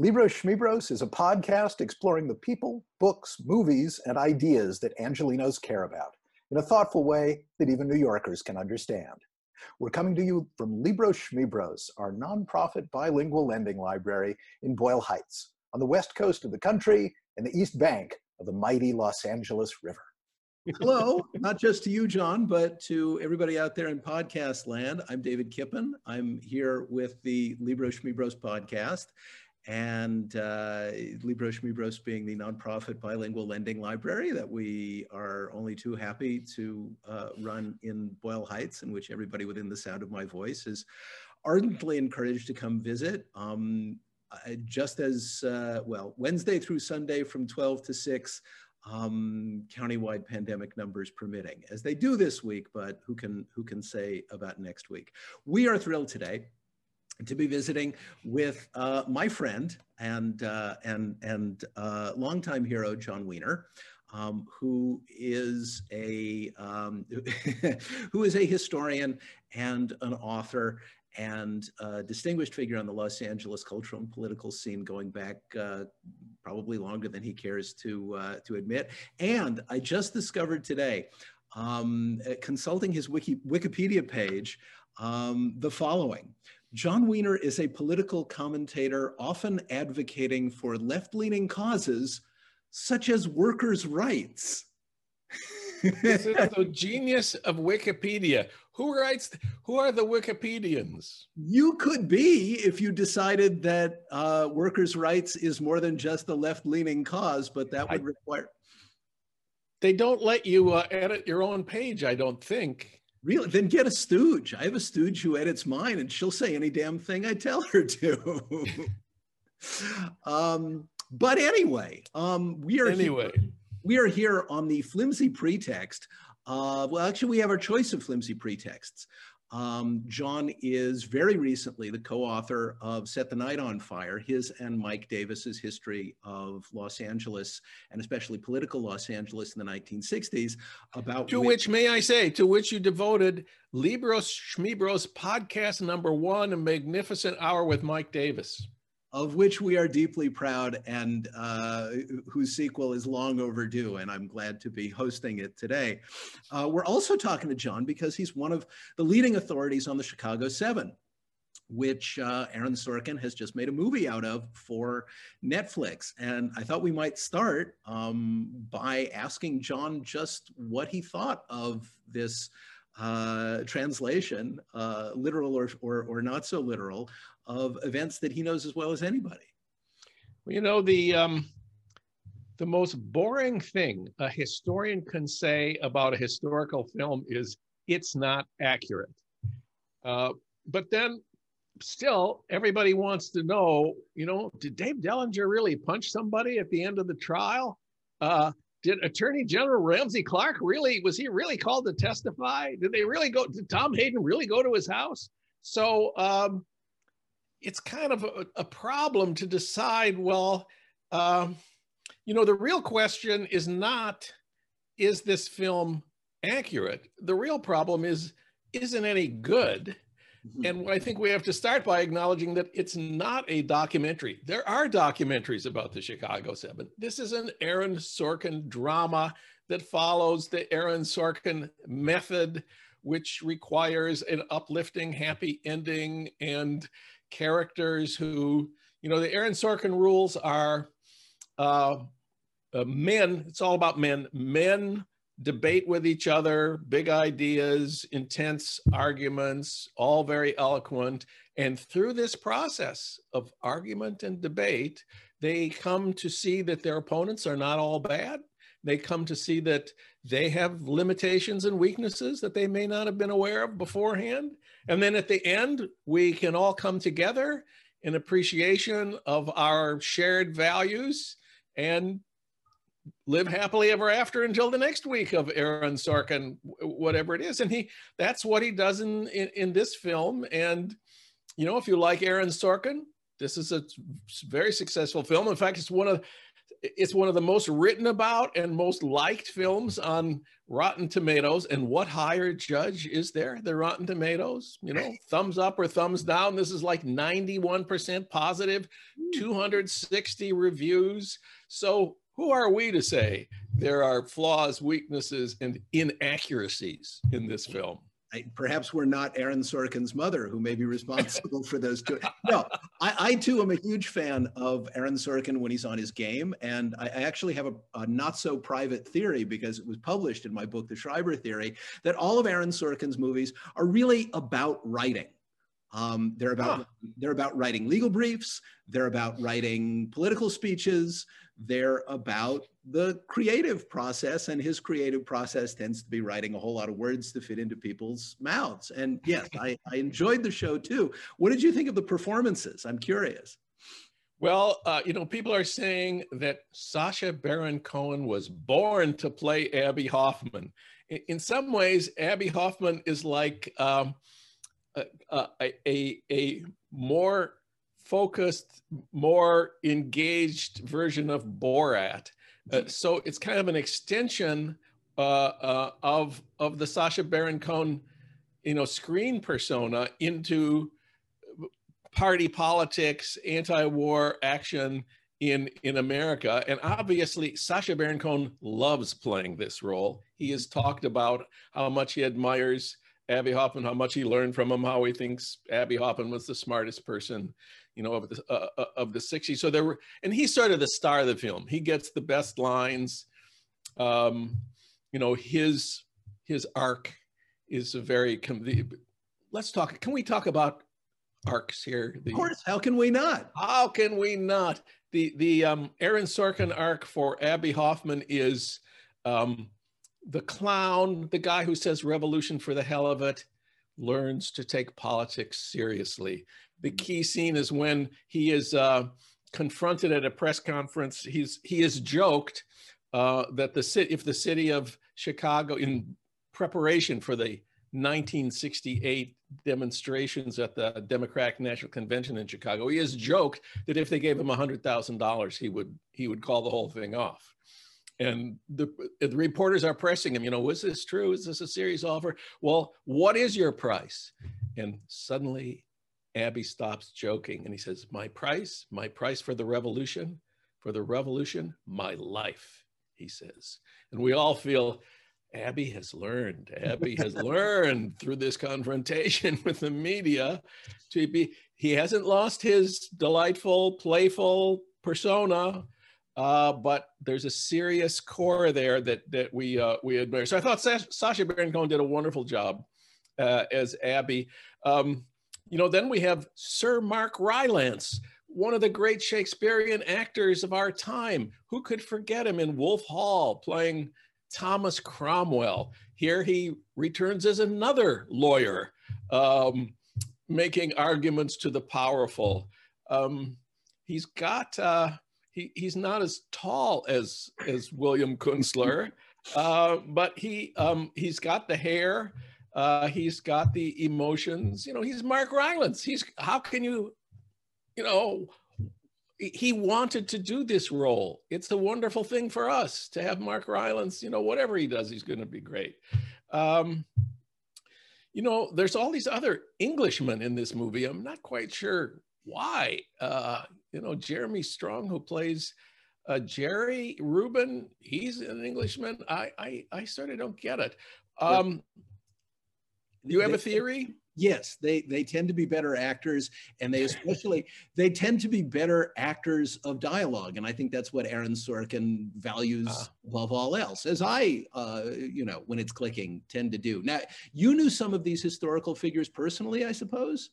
Libros Schmibros is a podcast exploring the people, books, movies, and ideas that Angelinos care about in a thoughtful way that even New Yorkers can understand. We're coming to you from Libros Schmibros, our nonprofit bilingual lending library in Boyle Heights, on the west coast of the country and the east bank of the mighty Los Angeles River. Hello, not just to you, Jon, but to everybody out there in podcast land. I'm David Kipen. I'm here with the Libros Schmibros podcast and uh, Libros Schmibros being the nonprofit bilingual lending library that we are only too happy to uh, run in Boyle Heights, in which everybody within the sound of my voice is ardently encouraged to come visit. Um, just as, uh, well, Wednesday through Sunday from 12 to 6, um, countywide pandemic numbers permitting, as they do this week, but who can, who can say about next week? We are thrilled today to be visiting with uh, my friend and uh, and and uh, longtime hero Jon Wiener, um, who is a um, who is a historian and an author and a distinguished figure on the Los Angeles cultural and political scene, going back uh, probably longer than he cares to uh, to admit. And I just discovered today, um, consulting his Wiki, Wikipedia page, um, the following. Jon Wiener is a political commentator often advocating for left leaning causes such as workers' rights. this is the genius of Wikipedia. Who writes? Who are the Wikipedians? You could be if you decided that uh, workers' rights is more than just a left-leaning cause, but that would I, require. They don't let you uh, edit your own page, I don't think. Really? Then get a stooge. I have a stooge who edits mine, and she'll say any damn thing I tell her to. um, but anyway, um, we are anyway. Here, we are here on the flimsy pretext. Uh, well, actually, we have our choice of flimsy pretexts. Um, Jon is very recently the co-author of Set the Night on Fire, his and Mike Davis's history of Los Angeles and especially political Los Angeles in the 1960s. About to which, which may I say, to which you devoted Libros Schmibros podcast number one, a magnificent hour with Mike Davis of which we are deeply proud and uh, whose sequel is long overdue. And I'm glad to be hosting it today. Uh, we're also talking to Jon because he's one of the leading authorities on the Chicago Seven, which uh, Aaron Sorkin has just made a movie out of for Netflix. And I thought we might start um, by asking Jon just what he thought of this uh, translation, uh, literal or, or, or, not so literal, of events that he knows as well as anybody. Well, you know, the, um, the most boring thing a historian can say about a historical film is it's not accurate. Uh, but then still, everybody wants to know, you know, did Dave Dellinger really punch somebody at the end of the trial? Uh, did Attorney General Ramsey Clark really was he really called to testify? Did they really go? Did Tom Hayden really go to his house? So um, it's kind of a, a, problem to decide. Well, um, you know, the real question is not is this film accurate? The real problem is isn't any good. Mm-hmm. And I think we have to start by acknowledging that it's not a documentary. There are documentaries about the Chicago Seven. This is an Aaron Sorkin drama that follows the Aaron Sorkin method, which requires an uplifting, happy ending and characters who, you know, the Aaron Sorkin rules are uh, uh, men, it's all about men, men debate with each other, big ideas, intense arguments, all very eloquent. And through this process of argument and debate, they come to see that their opponents are not all bad. They come to see that they have limitations and weaknesses that they may not have been aware of beforehand. And then at the end, we can all come together in appreciation of our shared values and live happily ever after until the next week of Aaron Sorkin, whatever it is. And he, that's what he does in, in, in this film. And, you know, if you like Aaron Sorkin, this is a very successful film. In fact, it's one of, it's one of the most written about and most liked films on Rotten Tomatoes. And what higher judge is there than Rotten Tomatoes? You know, thumbs up or thumbs down. This is like 91% positive, hmm. 260 reviews. So who are we to say there are flaws, weaknesses, and inaccuracies in this film? I, perhaps we're not Aaron Sorkin's mother who may be responsible for those two. No, I, I, too am a huge fan of Aaron Sorkin when he's on his game. And I, I actually have a, a, not so private theory because it was published in my book, The Schreiber Theory, that all of Aaron Sorkin's movies are really about writing. Um, they're about huh. they're about writing legal briefs. They're about writing political speeches. They're about the creative process, and his creative process tends to be writing a whole lot of words to fit into people's mouths. And yes, I, I enjoyed the show too. What did you think of the performances? I'm curious. Well, uh, you know, people are saying that sacha Baron Cohen was born to play abbie Hoffman. In, in some ways, abbie Hoffman is like um, a, a, a more focused, more engaged version of Borat. Uh, so it's kind of an extension uh, uh, of of the Sacha Baron Cohen, you know, screen persona into party politics, anti-war action in in America. And obviously, Sacha Baron Cohen loves playing this role. He has talked about how much he admires Abbie Hoffman, how much he learned from him, how he thinks Abbie Hoffman was the smartest person, you know, of the uh, uh of the '60s. So there were, and he's sort of the star of the film. He gets the best lines. Um, you know, his his arc is a very. Let's talk. Can we talk about arcs here? The, of course. How can we not? How can we not? The the um, Aaron Sorkin arc for Abbie Hoffman is. Um, the clown, the guy who says revolution for the hell of it, learns to take politics seriously. The key scene is when he is uh, confronted at a press conference. He's he is joked uh, that the city, if the city of Chicago, in preparation for the 1968 demonstrations at the Democratic National Convention in Chicago, he has joked that if they gave him $100,000, he would he would call the whole thing off. And the, the reporters are pressing him you know was this true? Is this a serious offer? Well what is your price? And suddenly abbie stops joking and he says my price my price for the revolution for the revolution my life he says and we all feel Abbie has learned Abbie has learned through this confrontation with the media to be he hasn't lost his delightful playful persona uh, but there's a serious core there that that we uh, we admire. So I thought Sacha Baron Cohen did a wonderful job uh, as Abbie. Um, you know, then we have Sir Mark Rylance, one of the great Shakespearean actors of our time. Who could forget him in Wolf Hall playing Thomas Cromwell? Here he returns as another lawyer, um, making arguments to the powerful. Um, he's got uh, he, he's not as tall as as William Kunstler, uh, but he um, he's got the hair, uh, he's got the emotions. You know, he's Mark Rylance. He's how can you, you know, he wanted to do this role. It's a wonderful thing for us to have Mark Rylance. You know, whatever he does, he's going to be great. Um, you know, there's all these other Englishmen in this movie. I'm not quite sure why. Uh, you know, Jeremy Strong, who plays uh, Jerry Rubin, he's an Englishman. I, I, I sort of don't get it. Um, do you have a theory? Yes, they they tend to be better actors, and they especially they tend to be better actors of dialogue, and I think that's what Aaron Sorkin values uh, above all else, as I, uh, you know, when it's clicking, tend to do. Now, you knew some of these historical figures personally, I suppose.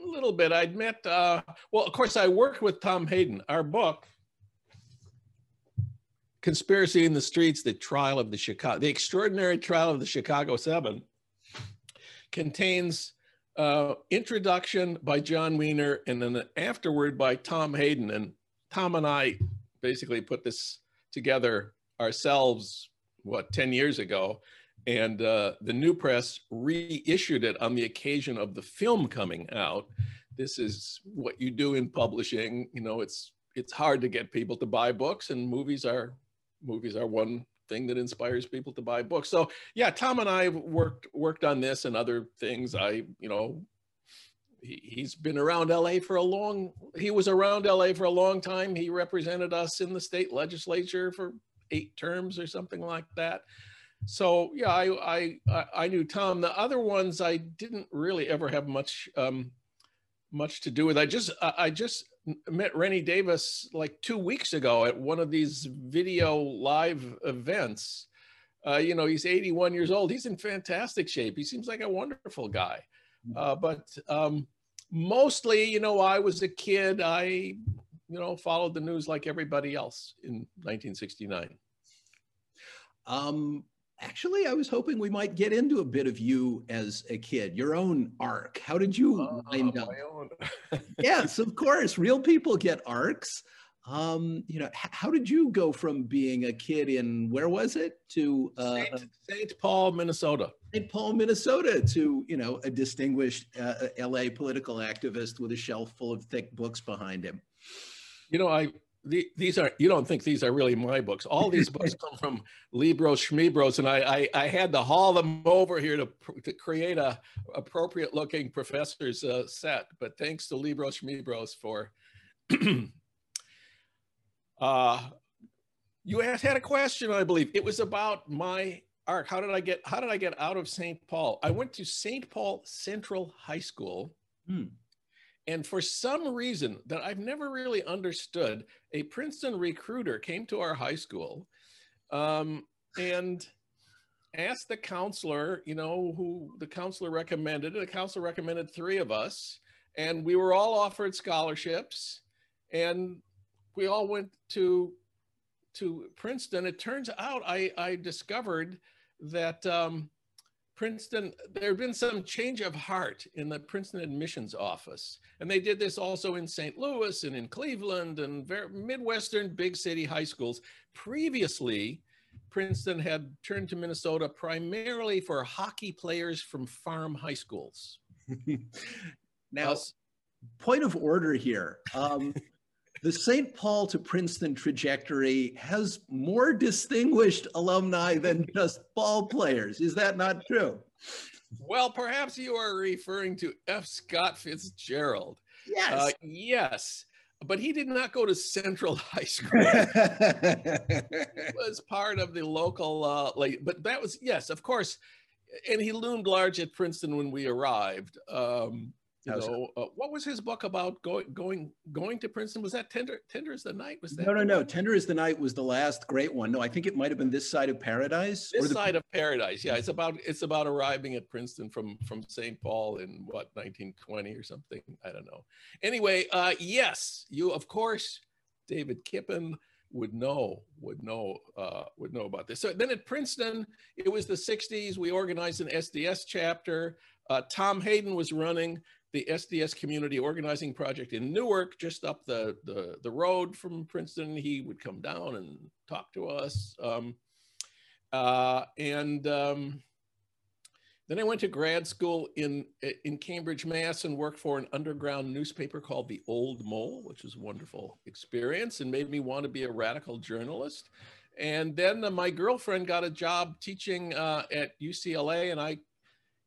A little bit. I'd met, uh, well, of course, I worked with Tom Hayden. Our book, Conspiracy in the Streets, the trial of the Chicago, the extraordinary trial of the Chicago Seven, contains uh, introduction by Jon Wiener and then an afterword by Tom Hayden. And Tom and I basically put this together ourselves, what, 10 years ago and uh, the new press reissued it on the occasion of the film coming out. This is what you do in publishing. You know, it's it's hard to get people to buy books, and movies are movies are one thing that inspires people to buy books. So yeah, Tom and I worked worked on this and other things. I you know he, he's been around LA for a long. He was around LA for a long time. He represented us in the state legislature for eight terms or something like that. So yeah, I I I knew Tom. The other ones I didn't really ever have much um, much to do with. I just I just met Rennie Davis like two weeks ago at one of these video live events. Uh, you know, he's 81 years old. He's in fantastic shape. He seems like a wonderful guy. Mm-hmm. Uh, but um, mostly, you know, I was a kid. I, you know, followed the news like everybody else in 1969. Um, actually, I was hoping we might get into a bit of you as a kid, your own arc. How did you uh, wind up? yes, of course. Real people get arcs. Um, you know, how did you go from being a kid in where was it to uh, St. Paul, Minnesota? St. Paul, Minnesota, to you know a distinguished uh, L.A. political activist with a shelf full of thick books behind him. You know, I the, these are you don't think these are really my books. All these books come from libros schmibros and I, I, I had to haul them over here to, to create a appropriate looking professor's uh, set. But thanks to libros schmibros for uh you asked had a question i believe. It was about my arc how did i get how did i get out of st paul? I went to st paul central high school hmm. And for some reason that I've never really understood, a Princeton recruiter came to our high school um, and asked the counselor, you know, who the counselor recommended. The counselor recommended three of us, and we were all offered scholarships, and we all went to to Princeton. It turns out I, I discovered that um, Princeton, there had been some change of heart in the Princeton admissions office. And they did this also in St. Louis and in Cleveland and very, Midwestern big city high schools. Previously, Princeton had turned to Minnesota primarily for hockey players from farm high schools. now, uh, point of order here. Um, the St. Paul to Princeton trajectory has more distinguished alumni than just ball players. Is that not true? Well, perhaps you are referring to F. Scott Fitzgerald. Yes. Uh, yes. But he did not go to Central High School. He was part of the local, uh, like, but that was, yes, of course. And he loomed large at Princeton when we arrived. Um, you know, uh, what was his book about going going going to Princeton? Was that Tender Tender is the Night? Was that no no no Tender is the Night was the last great one. No, I think it might have been This Side of Paradise. This the... Side of Paradise. Yeah, it's about it's about arriving at Princeton from from St. Paul in what 1920 or something. I don't know. Anyway, uh, yes, you of course, David Kipen would know would know uh, would know about this. So then at Princeton, it was the 60s. We organized an SDS chapter. Uh, Tom Hayden was running the SDS Community Organizing Project in Newark, just up the, the, the road from Princeton. He would come down and talk to us. Um, uh, and um, then I went to grad school in, in Cambridge, Mass, and worked for an underground newspaper called The Old Mole, which was a wonderful experience and made me want to be a radical journalist. And then uh, my girlfriend got a job teaching uh, at UCLA, and I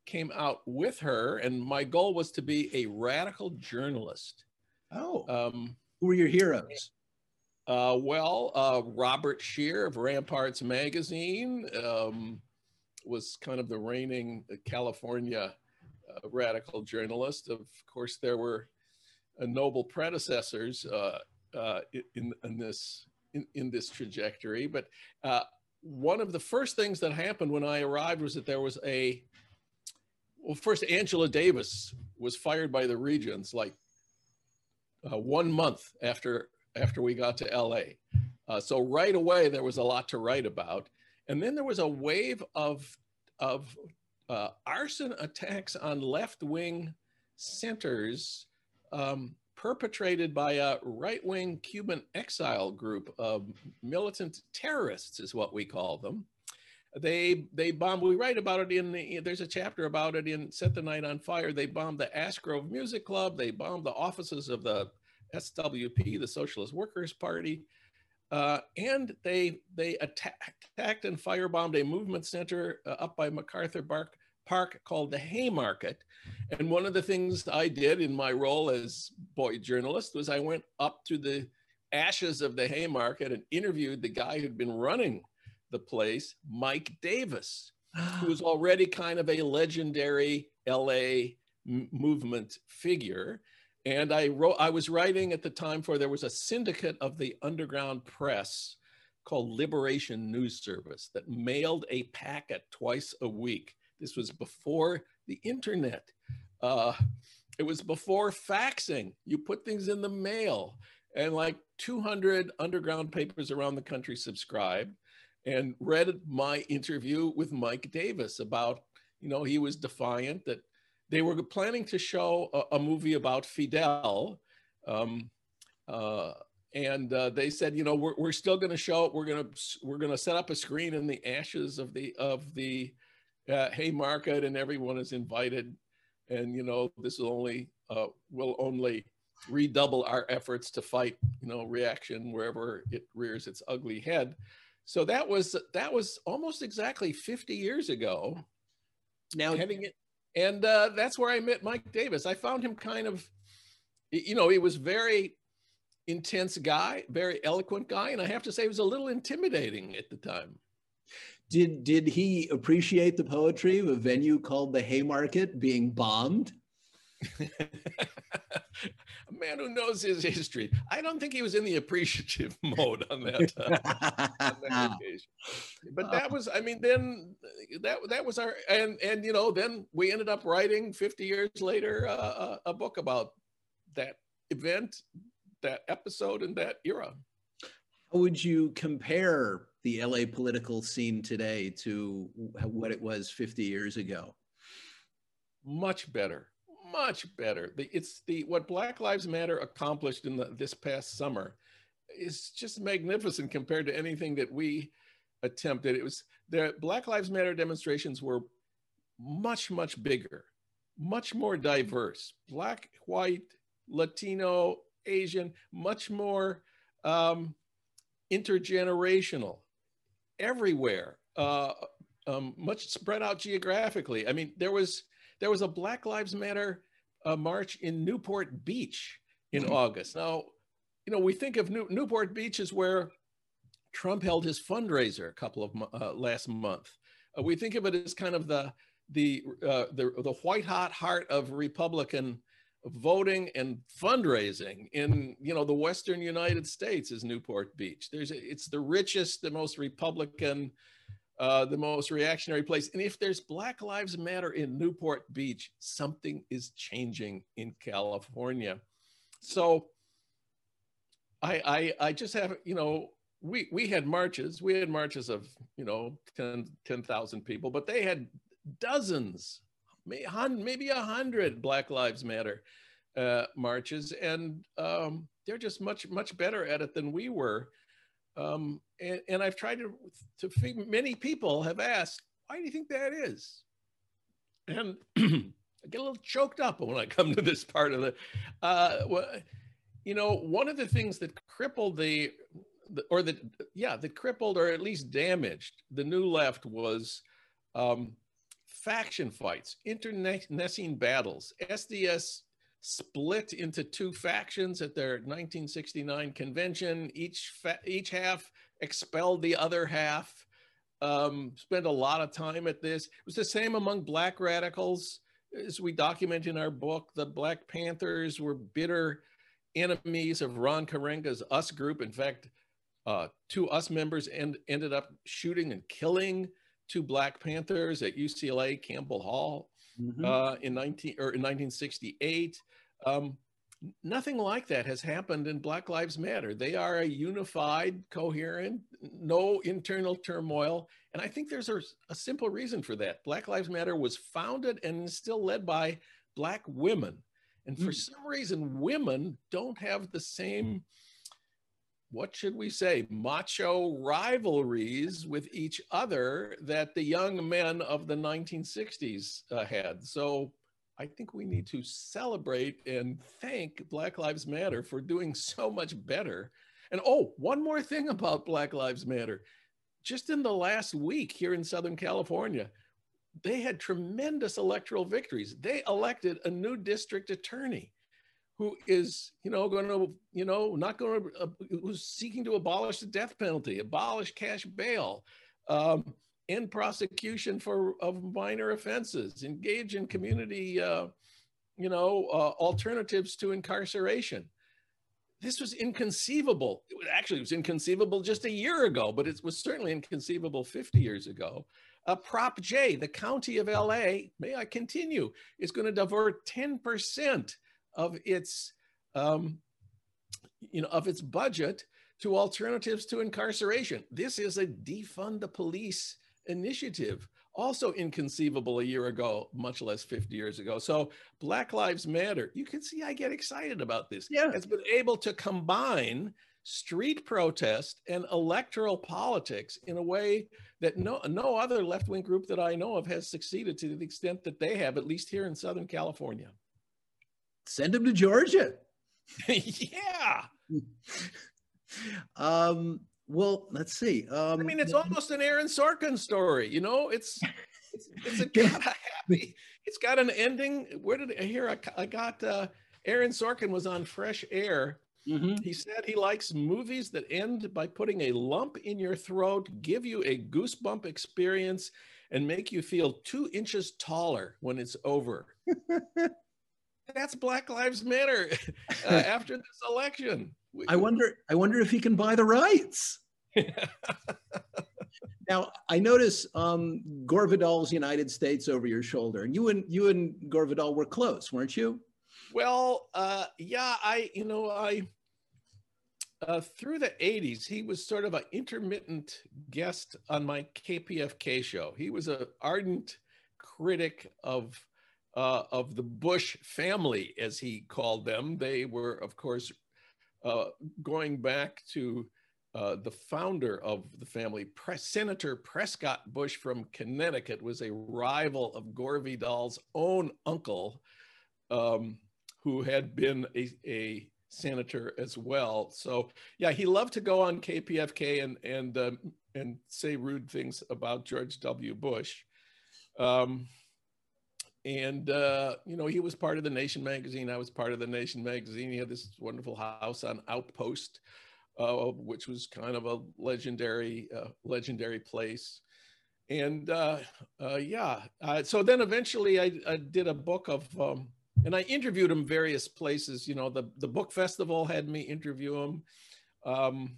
came out with her, and my goal was to be a radical journalist. Oh, um, who were your heroes? Uh, well, uh, Robert Scheer of Ramparts Magazine um, was kind of the reigning California uh, radical journalist. Of course, there were uh, noble predecessors uh, uh, in, in, this in, in, this trajectory. But one of the first things that happened when I arrived was that there was a well, first, Angela Davis was fired by the Regents like uh, one month after after we got to LA. Uh, so right away there was a lot to write about, and then there was a wave of of uh, arson attacks on left wing centers um, perpetrated by a right wing Cuban exile group of militant terrorists, is what we call them they they bombed we write about it in the there's a chapter about it in set the night on fire. They bombed the ash grove music club. They bombed the offices of the SWP, the Socialist Workers Party, uh, and they they attacked, attacked and firebombed a movement center uh, up by MacArthur Park, Park called the Haymarket. And one of the things I did in my role as boy journalist was I went up to the ashes of the Haymarket and interviewed the guy who'd been running the place, Mike Davis, who was already kind of a legendary LA movement figure. And I wrote, I was writing at the time for there was a syndicate of the underground press called Liberation News Service that mailed a packet twice a week. This was before the internet. Uh, it was before faxing. You put things in the mail, and like 200 underground papers around the country subscribed and read my interview with Mike Davis about, you know, he was defiant that they were planning to show a, a movie about Fidel. Um, uh, and uh, they said, you know, we're, we're still going to show it. We're going to we're going to set up a screen in the ashes of the of the uh, Haymarket, and everyone is invited. And you know, this will only uh, will only redouble our efforts to fight, you know, reaction wherever it rears its ugly head. So that was that was almost exactly 50 years ago. Now heading it and uh, that's where I met Mike Davis. I found him kind of, you know, he was very intense guy, very eloquent guy, and I have to say, he was a little intimidating at the time. Did did he appreciate the poetry of a venue called the Haymarket being bombed? a man who knows his history. I don't think he was in the appreciative mode on that, uh, on that occasion. But that was, I mean, then that that was our and and you know then we ended up writing 50 years later uh, a book about that event, that episode, and that era. How would you compare the LA political scene today to what it was 50 years ago? Much better much better. The, it's the what Black Lives Matter accomplished in the, this past summer is just magnificent compared to anything that we attempted. It was the Black Lives Matter demonstrations were much much bigger, much more diverse. Black, white, Latino, Asian, much more um, intergenerational, everywhere. Uh, um, much spread out geographically. I mean, there was there was a Black Lives Matter uh, march in Newport Beach in mm-hmm. August. Now, you know, we think of New- Newport Beach as where Trump held his fundraiser a couple of uh, last month. Uh, we think of it as kind of the the uh, the the white hot heart of Republican voting and fundraising in you know the Western United States is Newport Beach. There's it's the richest, the most Republican uh, the most reactionary place. And if there's Black Lives Matter in Newport Beach, something is changing in California. So I, I, I just have, you know, we, we had marches, we had marches of, you know, 10,000 10, people, but they had dozens, maybe a hundred Black Lives Matter uh, marches. And um, they're just much, much better at it than we were. Um, and, and I've tried to, to figure, many people have asked, why do you think that is? And I get a little choked up when I come to this part of the, uh, well, you know, one of the things that crippled the, the or that, yeah, that crippled or at least damaged the new left was um, faction fights, internecine battles. SDS split into two factions at their 1969 convention. Each each half expelled the other half. Um, spent a lot of time at this. It was the same among black radicals, as we document in our book. The Black Panthers were bitter enemies of Ron Karenga's US group. In fact, uh, two US members end, ended up shooting and killing two Black Panthers at UCLA Campbell Hall mm-hmm. uh, in 19 or in 1968. Um, nothing like that has happened in Black Lives Matter. They are a unified, coherent, no internal turmoil. And I think there's a, a, simple reason for that. Black Lives Matter was founded and is still led by Black women. And for mm. some reason, women don't have the same, what should we say, macho rivalries with each other that the young men of the 1960s uh, had. So I think we need to celebrate and thank Black Lives Matter for doing so much better. And oh, one more thing about Black Lives Matter. Just in the last week here in Southern California, they had tremendous electoral victories. They elected a new district attorney who is, you know, going to, you know, not going to, uh, who's seeking to abolish the death penalty, abolish cash bail, um, end prosecution for of minor offenses, engage in community, uh, you know, uh, alternatives to incarceration. This was inconceivable. It was, actually, it was inconceivable just a year ago, but it was certainly inconceivable 50 years ago. Uh, Prop J, the county of LA, may I continue, is going to divert 10% of its, um, you know, of its budget to alternatives to incarceration. This is a defund the police initiative, also inconceivable a year ago, much less 50 years ago. So Black Lives Matter, you can see I get excited about this. Yeah. It's been able to combine street protest and electoral politics in a way that no, no other left wing group that I know of has succeeded to the extent that they have, at least here in Southern California. Send him to Georgia. yeah. um, well, let's see. Um, I mean, it's almost an Aaron Sorkin story. You know, it's it's, it's a got a happy. It's got an ending. Where did I hear? I, I got uh, Aaron Sorkin was on Fresh Air Mm-hmm. He said he likes movies that end by putting a lump in your throat, give you a goosebump experience, and make you feel two inches taller when it's over. That's Black Lives Matter uh, after this election. I wonder. I wonder if he can buy the rights. now I notice um, Gore Vidal's United States over your shoulder, and you and you and Gore Vidal were close, weren't you? Well, uh, yeah, I, you know, I, uh, through the 80s, he was sort of an intermittent guest on my KPFK show. He was an ardent critic of, uh, of the Bush family, as he called them. They were, of course, uh, going back to uh, the founder of the family, Pre- Senator Prescott Bush from Connecticut, was a rival of Gore Vidal's own uncle. Um, who had been a, a senator as well. So yeah, he loved to go on KPFK and and um, and say rude things about George W. Bush. Um, and uh, you know, he was part of the Nation magazine. I was part of the Nation magazine. He had this wonderful house on Outpost, uh, which was kind of a legendary uh, legendary place. And uh, uh, yeah, uh, so then eventually I, I, did a book of um, and I interviewed him various places. You know, the the book festival had me interview him, um,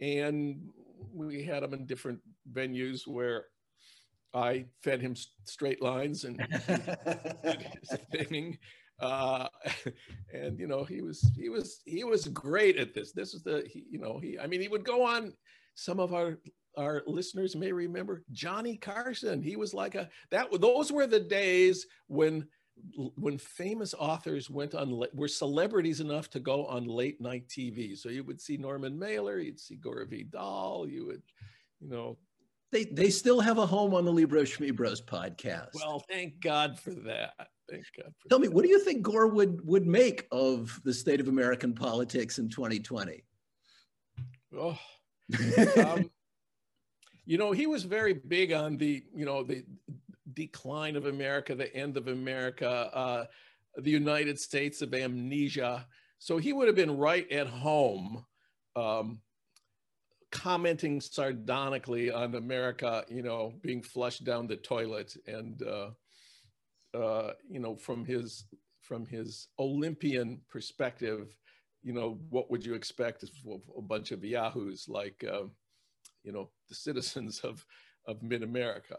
and we had him in different venues where I fed him straight lines and his thing. Uh, and you know, he was he was he was great at this. This is the he, you know he I mean he would go on. Some of our our listeners may remember Johnny Carson. He was like a that. Those were the days when when famous authors went on were celebrities enough to go on late night TV. So you would see Norman Mailer, you'd see Gore Vidal, you would, you know. They they still have a home on the Libro Schmibros podcast. Well, thank God for that. Thank God. Tell that. me, what do you think Gore would would make of the state of American politics in 2020? Oh. um, you know, he was very big on the, you know, the decline of America, the end of America, uh, the United States of amnesia. So he would have been right at home, um, commenting sardonically on America, you know, being flushed down the toilet, and uh, uh, you know, from his from his Olympian perspective, you know, what would you expect is a bunch of yahoos like, uh, you know, the citizens of of mid America.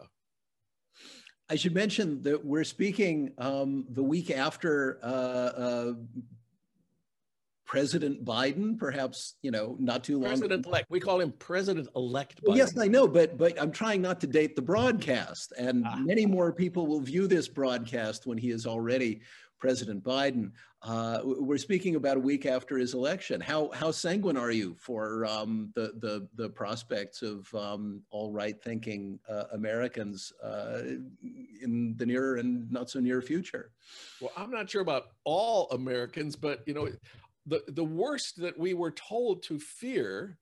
I should mention that we're speaking um, the week after uh, uh, President Biden, perhaps you know, not too long. President-elect. We call him President-elect. Well, yes, I know, but but I'm trying not to date the broadcast, and ah. many more people will view this broadcast when he is already President Biden. Uh, we're speaking about a week after his election. How how sanguine are you for um, the, the the prospects of um, all right thinking uh, Americans uh, in the near and not so near future? Well, I'm not sure about all Americans, but you know, the the worst that we were told to fear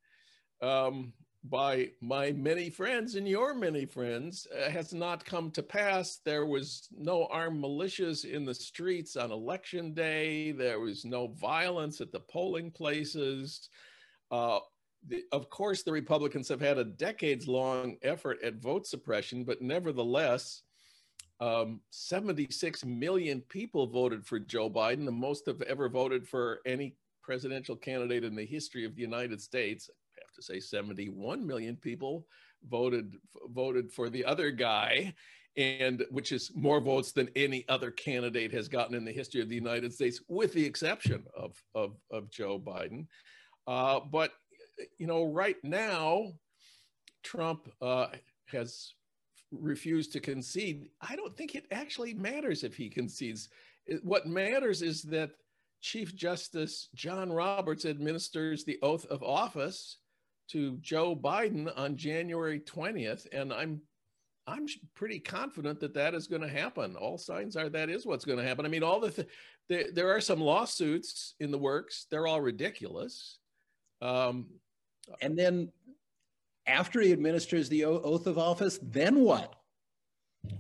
um, by my many friends and your many friends uh, has not come to pass. There was no armed militias in the streets on election day. There was no violence at the polling places. Uh, the, of course, the Republicans have had a decades long effort at vote suppression, but nevertheless, um, 76 million people voted for Joe Biden, the most have ever voted for any presidential candidate in the history of the United States I have to say 71 million people voted voted for the other guy and which is more votes than any other candidate has gotten in the history of the United States, with the exception of of, of Joe Biden. Uh, but you know, right now, Trump uh, has refused to concede. I don't think it actually matters if he concedes. What matters is that Chief Justice John Roberts administers the oath of office to Joe Biden on January 20th, and I'm I'm pretty confident that that is going to happen. All signs are that is what's going to happen. I mean, all the th- there, there are some lawsuits in the works. They're all ridiculous. Um, and then after he administers the oath of office, then what?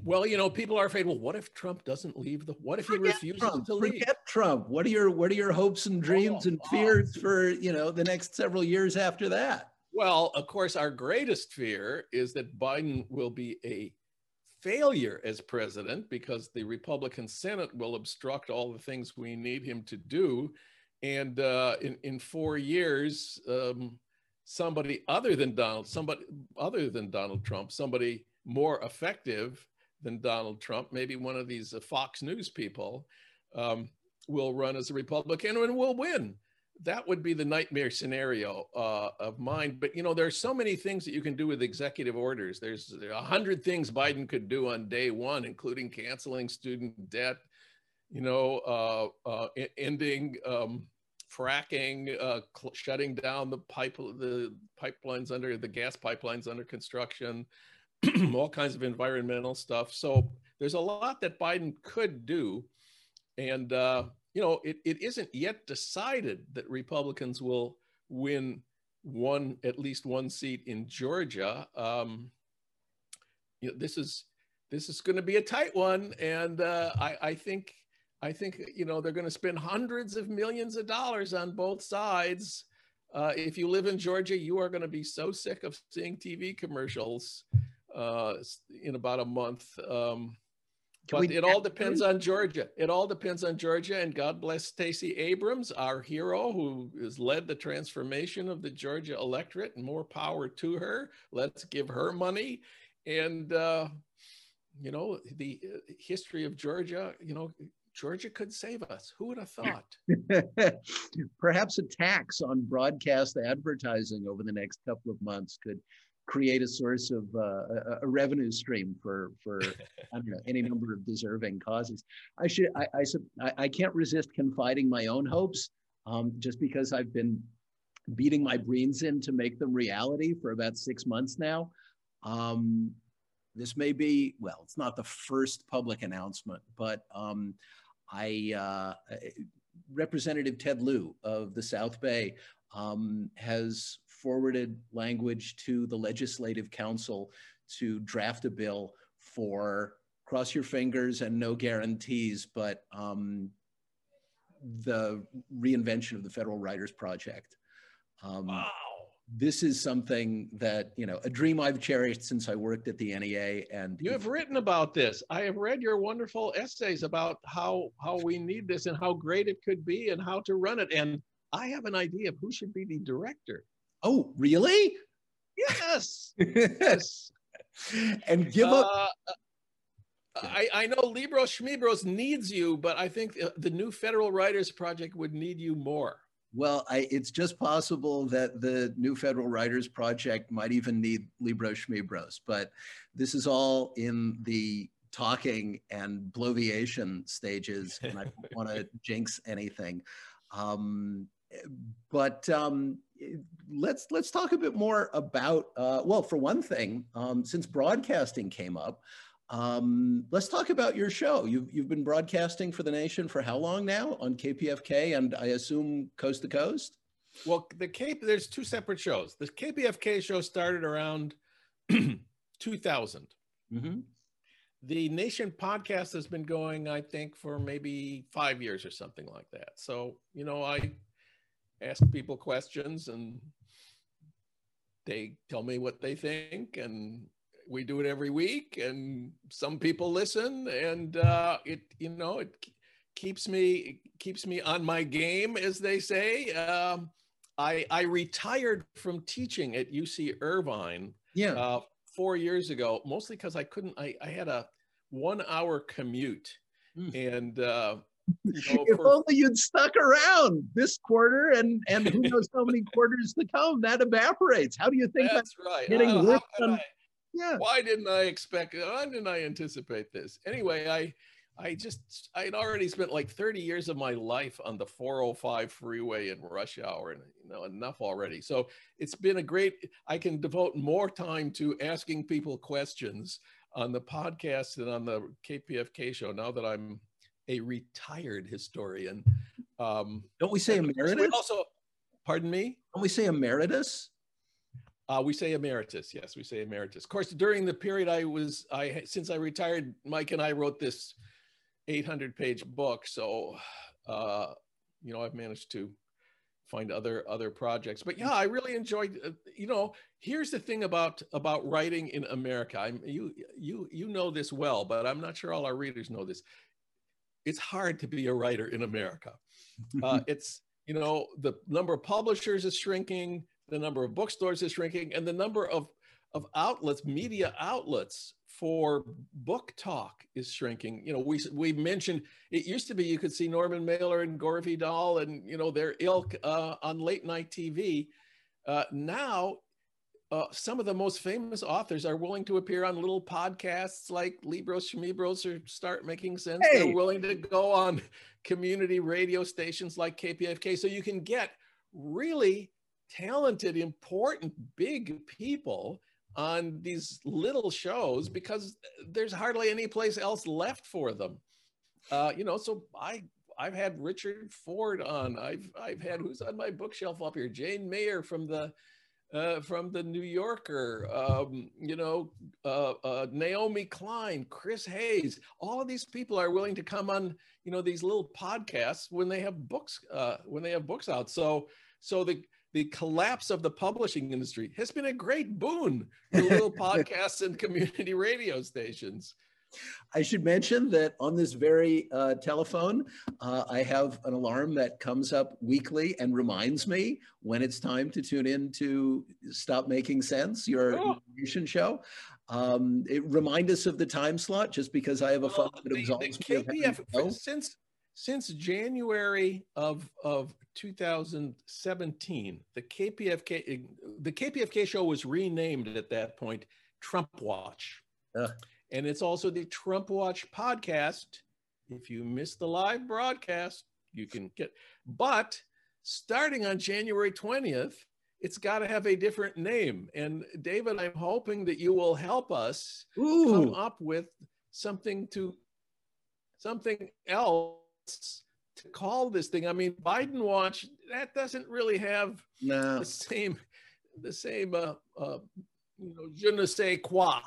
Well, you know, people are afraid. Well, what if Trump doesn't leave? The what if he Forget refuses Trump. to leave? Forget Trump. What are your what are your hopes and dreams oh, and fears oh. for you know the next several years after that? Well, of course, our greatest fear is that Biden will be a failure as president because the Republican Senate will obstruct all the things we need him to do. And uh, in, in four years, um, somebody other than Donald, somebody other than Donald Trump, somebody more effective than Donald Trump, maybe one of these uh, Fox News people, um, will run as a Republican and will win that would be the nightmare scenario uh, of mine. But you know, there's so many things that you can do with executive orders. There's a hundred things Biden could do on day one, including canceling student debt, you know, uh, uh, ending um, fracking, uh, shutting down the pipe, the pipelines under the gas pipelines under construction, all kinds of environmental stuff. So there's a lot that Biden could do, and uh, you know, it, it isn't yet decided that Republicans will win one, at least one seat in Georgia. Um, you know, this is this is going to be a tight one, and uh, I, I think I think you know they're going to spend hundreds of millions of dollars on both sides. Uh, if you live in Georgia, you are going to be so sick of seeing TV commercials uh, in about a month. Um, but it all depends on Georgia. It all depends on Georgia, and God bless Stacey Abrams, our hero, who has led the transformation of the Georgia electorate. And more power to her. Let's give her money, and uh, you know the uh, history of Georgia. You know, Georgia could save us. Who would have thought? Perhaps a tax on broadcast advertising over the next couple of months could create a source of uh, a, revenue stream for for I don't know any number of deserving causes. I should I I, I can't resist confiding my own hopes um, just because I've been beating my brains in to make them reality for about six months now. Um, this may be well, it's not the first public announcement, but um, I uh, Representative Ted Lieu of the South Bay um, has forwarded language to the Legislative Counsel to draft a bill for cross your fingers and no guarantees, but um, the reinvention of the Federal Writers Project. Um, wow. This is something that, you know, a dream I've cherished since I worked at the NEA. And you have written about this. I have read your wonderful essays about how how we need this and how great it could be and how to run it. And I have an idea of who should be the director. Oh, really? Yes. yes. and give up. Uh, I, I know Libros Schmibros needs you, but I think the new Federal Writers Project would need you more. Well, I, it's just possible that the new Federal Writers Project might even need Libros Schmibros, but this is all in the talking and bloviation stages, and I don't want to jinx anything. Um, but um, let's let's talk a bit more about. Uh, well, for one thing, um, since broadcasting came up, um, let's talk about your show. You've you've been broadcasting for the nation for how long now on KPFK, and I assume coast to coast. Well, the Cape there's two separate shows. The KPFK show started around 2000. Mm-hmm. The Nation podcast has been going, I think, for maybe five years or something like that. So, you know, I ask people questions and they tell me what they think and we do it every week and some people listen and uh, it you know it keeps me keeps me on my game as they say um, I, I retired from teaching at UC Irvine yeah. Uh, four years ago, mostly because I couldn't, I, I had a one hour commute. Mm. And uh, you know, if for, only you'd stuck around this quarter and and who knows how many quarters to come, that evaporates. How do you think that's, that's right? Getting uh, on, yeah. Why didn't I expect? Why didn't I anticipate this? Anyway, I I just I had already spent like 30 years of my life on the 405 freeway in rush hour and you know enough already. So it's been a great I can devote more time to asking people questions on the podcast and on the KPFK show now that I'm a retired historian. Um, Don't we say emeritus? Also, pardon me? Don't we say emeritus? Uh, we say emeritus. Yes, we say emeritus. Of course, during the period I was, I since I retired, Mike and I wrote this 800 page book. So, uh, you know, I've managed to find other other projects. But yeah, I really enjoyed. Uh, you know, here's the thing about about writing in America. I'm you you you know this well, but I'm not sure all our readers know this. It's hard to be a writer in America. Uh, it's you know the number of publishers is shrinking, the number of bookstores is shrinking, and the number of of outlets, media outlets for book talk is shrinking. You know, we we mentioned it used to be you could see Norman Mailer and Gore Vidal and you know their ilk uh, on late night TV. Uh, now, uh, some of the most famous authors are willing to appear on little podcasts like Libros Schmibros or Start Making Sense. Hey. They're willing to go on community radio stations like KPFK, so you can get really talented, important, big people on these little shows because there's hardly any place else left for them. Uh, you know, so I I've had Richard Ford on. I've I've had who's on my bookshelf up here, Jane Mayer from the uh, from the New Yorker, um, you know, uh, uh, Naomi Klein, Chris Hayes. All of these people are willing to come on, you know, these little podcasts when they have books uh, when they have books out. So so the the collapse of the publishing industry has been a great boon to little podcasts and community radio stations. I should mention that on this very uh, telephone, uh, I have an alarm that comes up weekly and reminds me when it's time to tune in to Stop Making Sense, your oh. show. Um, it remind us of the time slot just because I have a phone that absolves the, the KPF, since since January of of 2017, the KPFK the KPFK show was renamed at that point Trump Watch. Uh. And it's also the Trump Watch podcast. If you missed the live broadcast, you can get but starting on January 20th, it's got to have a different name. And David, I'm hoping that you will help us Ooh. come up with something to something else to call this thing. I mean, Biden Watch that doesn't really have no. the same the same uh, uh, you know je ne sais quoi.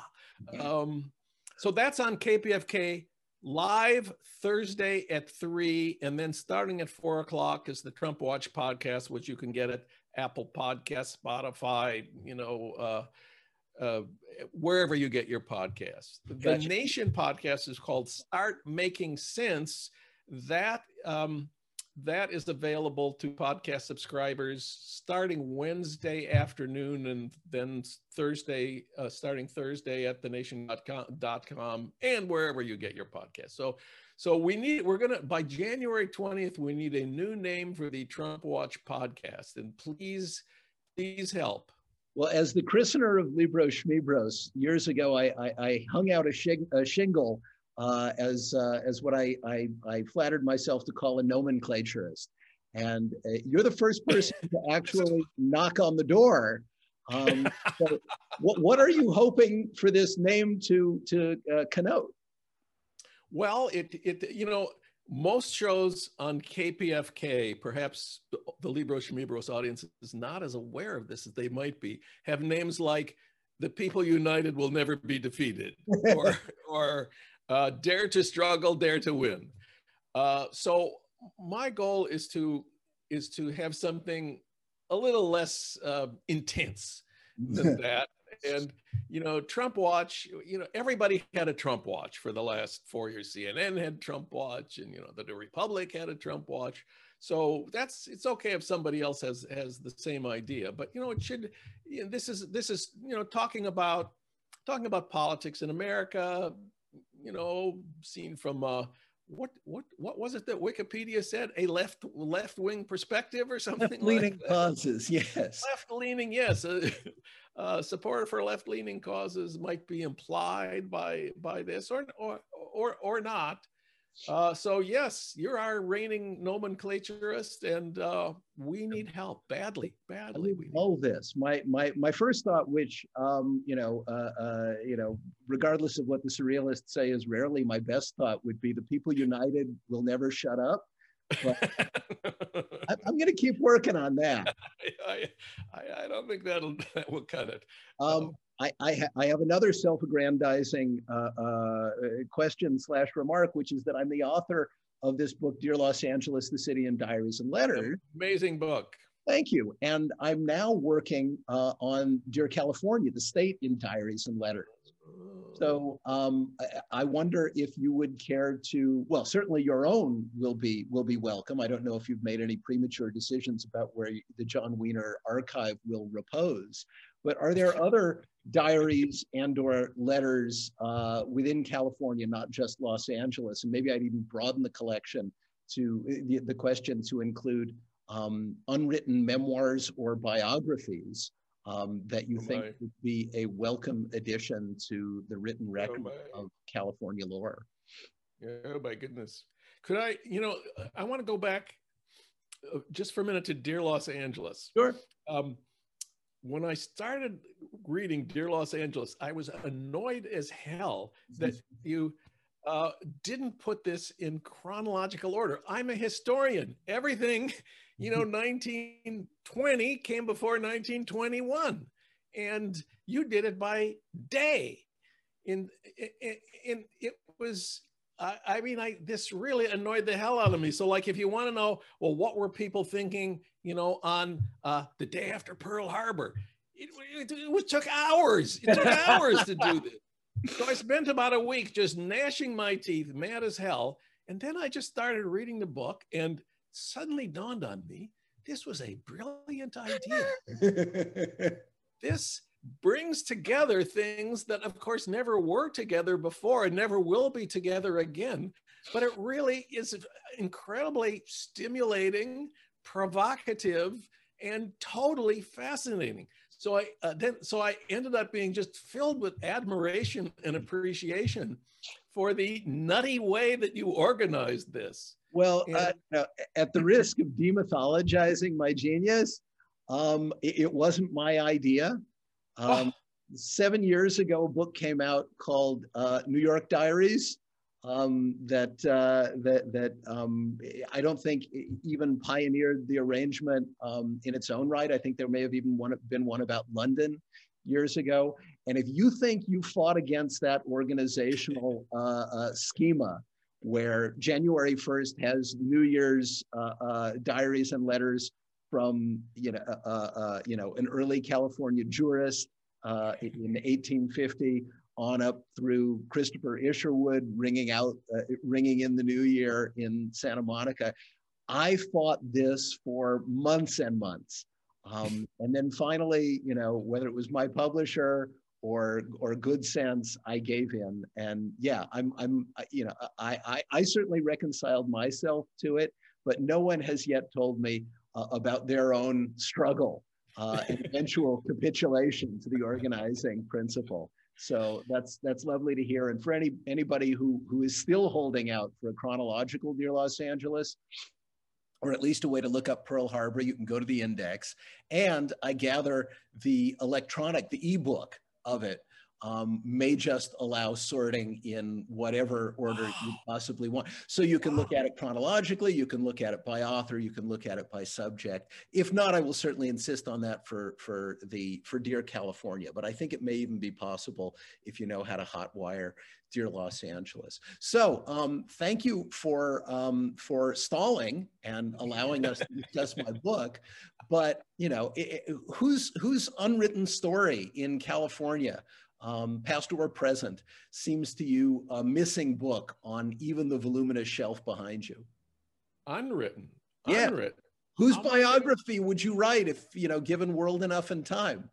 Um, so that's on KPFK live Thursday at three, and then starting at four o'clock is the Trump Watch podcast, which you can get at Apple Podcast, Spotify, you know. Uh, uh, wherever you get your podcasts. The gotcha. Nation podcast is called Start Making Sense that um, that is available to podcast subscribers starting Wednesday afternoon and then Thursday, uh, starting Thursday at thenation.com and wherever you get your podcast. So, so we need, we're going to, by January 20th, we need a new name for the Trump Watch podcast. And please, please help. Well, as the christener of Libros Schmibros, years ago, I, I, I hung out a, shing, a shingle uh, as uh, as what I, I, I flattered myself to call a nomenclaturist. And uh, you're the first person to actually knock on the door. Um, so what what are you hoping for this name to to uh, connote? Well, it it you know most shows on KPFK, perhaps the Libros Schmibros audience is not as aware of this as they might be, have names like "The People United Will Never Be Defeated" or or uh, "Dare to Struggle, Dare to Win." Uh, so my goal is to is to have something a little less uh, intense than that. And you know trump watch you know everybody had a trump watch for the last four years. Cnn had trump watch and you know the, the republic had a trump watch. So that's it's okay if somebody else has has the same idea but you know it should you know, this is this is you know talking about talking about politics in america you know seen from uh what what what was it that Wikipedia said? A left left wing perspective or something? Left leaning like causes, yes. Left leaning, yes. Uh, uh, support for left-leaning causes might be implied by by this or or or, or not. Uh, so yes, you're our reigning nomenclaturist, and uh, we need help badly, badly. We all this. My my my first thought, which um, you know, uh, uh, you know, regardless of what the surrealists say, is rarely my best thought would be the people united will never shut up. But I, am going to keep working on that. I, I, I, don't think that'll that will cut it. Um, I, I, ha I, have another self-aggrandizing uh, uh, question slash remark, which is that I'm the author of this book, Dear Los Angeles, the City in Diaries and Letters. Amazing book. Thank you. And I'm now working uh, on Dear California, the state in Diaries and Letters. So um, I, I, wonder if you would care to, well, certainly your own will be will be welcome. I don't know if you've made any premature decisions about where the Jon Wiener archive will repose, but are there other diaries and or letters uh, within California, not just Los Angeles? And maybe I'd even broaden the collection to the, the question to include um, unwritten memoirs or biographies um, that you oh think would be a welcome addition to the written oh record oh of California lore? Oh my goodness. Could I, you know, I want to go back uh, just for a minute to Dear Los Angeles. Sure. Um, when I started reading Dear Los Angeles, I was annoyed as hell that you uh, didn't put this in chronological order. I'm a historian. Everything you know, 1920 came before 1921, and you did it by day. And, and it was, I mean, I this really annoyed the hell out of me. So, like, if you want to know, well, what were people thinking, you know, on uh, the day after Pearl Harbor? It, it, it took hours. It took hours to do this. So I spent about a week just gnashing my teeth, mad as hell. And then I just started reading the book, and suddenly dawned on me this was a brilliant idea. this brings together things that, of course, never were together before and never will be together again. But it really is incredibly stimulating, provocative, and totally fascinating. So I uh, then so I ended up being just filled with admiration and appreciation for the nutty way that you organized this. Well, uh, at the risk of demythologizing my genius, um, it, it, wasn't my idea. Um, oh. Seven years ago, a book came out called uh, New York Diaries. Um, that uh, that that um, I don't think even pioneered the arrangement um, in its own right. I think there may have even one, been one about London years ago. And if you think you fought against that organizational uh, uh, schema, where January 1st has New Year's uh, uh, diaries and letters from you know, uh, uh, uh you know an early California jurist uh, in 1850 on up through Christopher Isherwood ringing out, ringing in the new year in Santa Monica. I fought this for months and months. Um, and then finally, you know, whether it was my publisher or or good sense i gave in and yeah i'm i'm you know i i, I certainly reconciled myself to it but no one has yet told me uh, about their own struggle uh, and eventual capitulation to the organizing principle So that's that's lovely to hear. And for any anybody who who is still holding out for a chronological Dear Los Angeles, or at least a way to look up Pearl Harbor, you can go to the index. And I gather the electronic, the ebook of it um, may just allow sorting in whatever order you possibly want. So you can look at it chronologically, you can look at it by author, you can look at it by subject. If not, I will certainly insist on that for, for, the, for Dear California, but I think it may even be possible if you know how to hotwire Dear Los Angeles. So um, thank you for, um, for stalling and allowing us to discuss my book. But, you know, it, it, whose, whose unwritten story in California um, past or present, seems to you a missing book on even the voluminous shelf behind you? Unwritten. Yeah. Unwritten. Whose biography would you write if, you know, given world enough and time?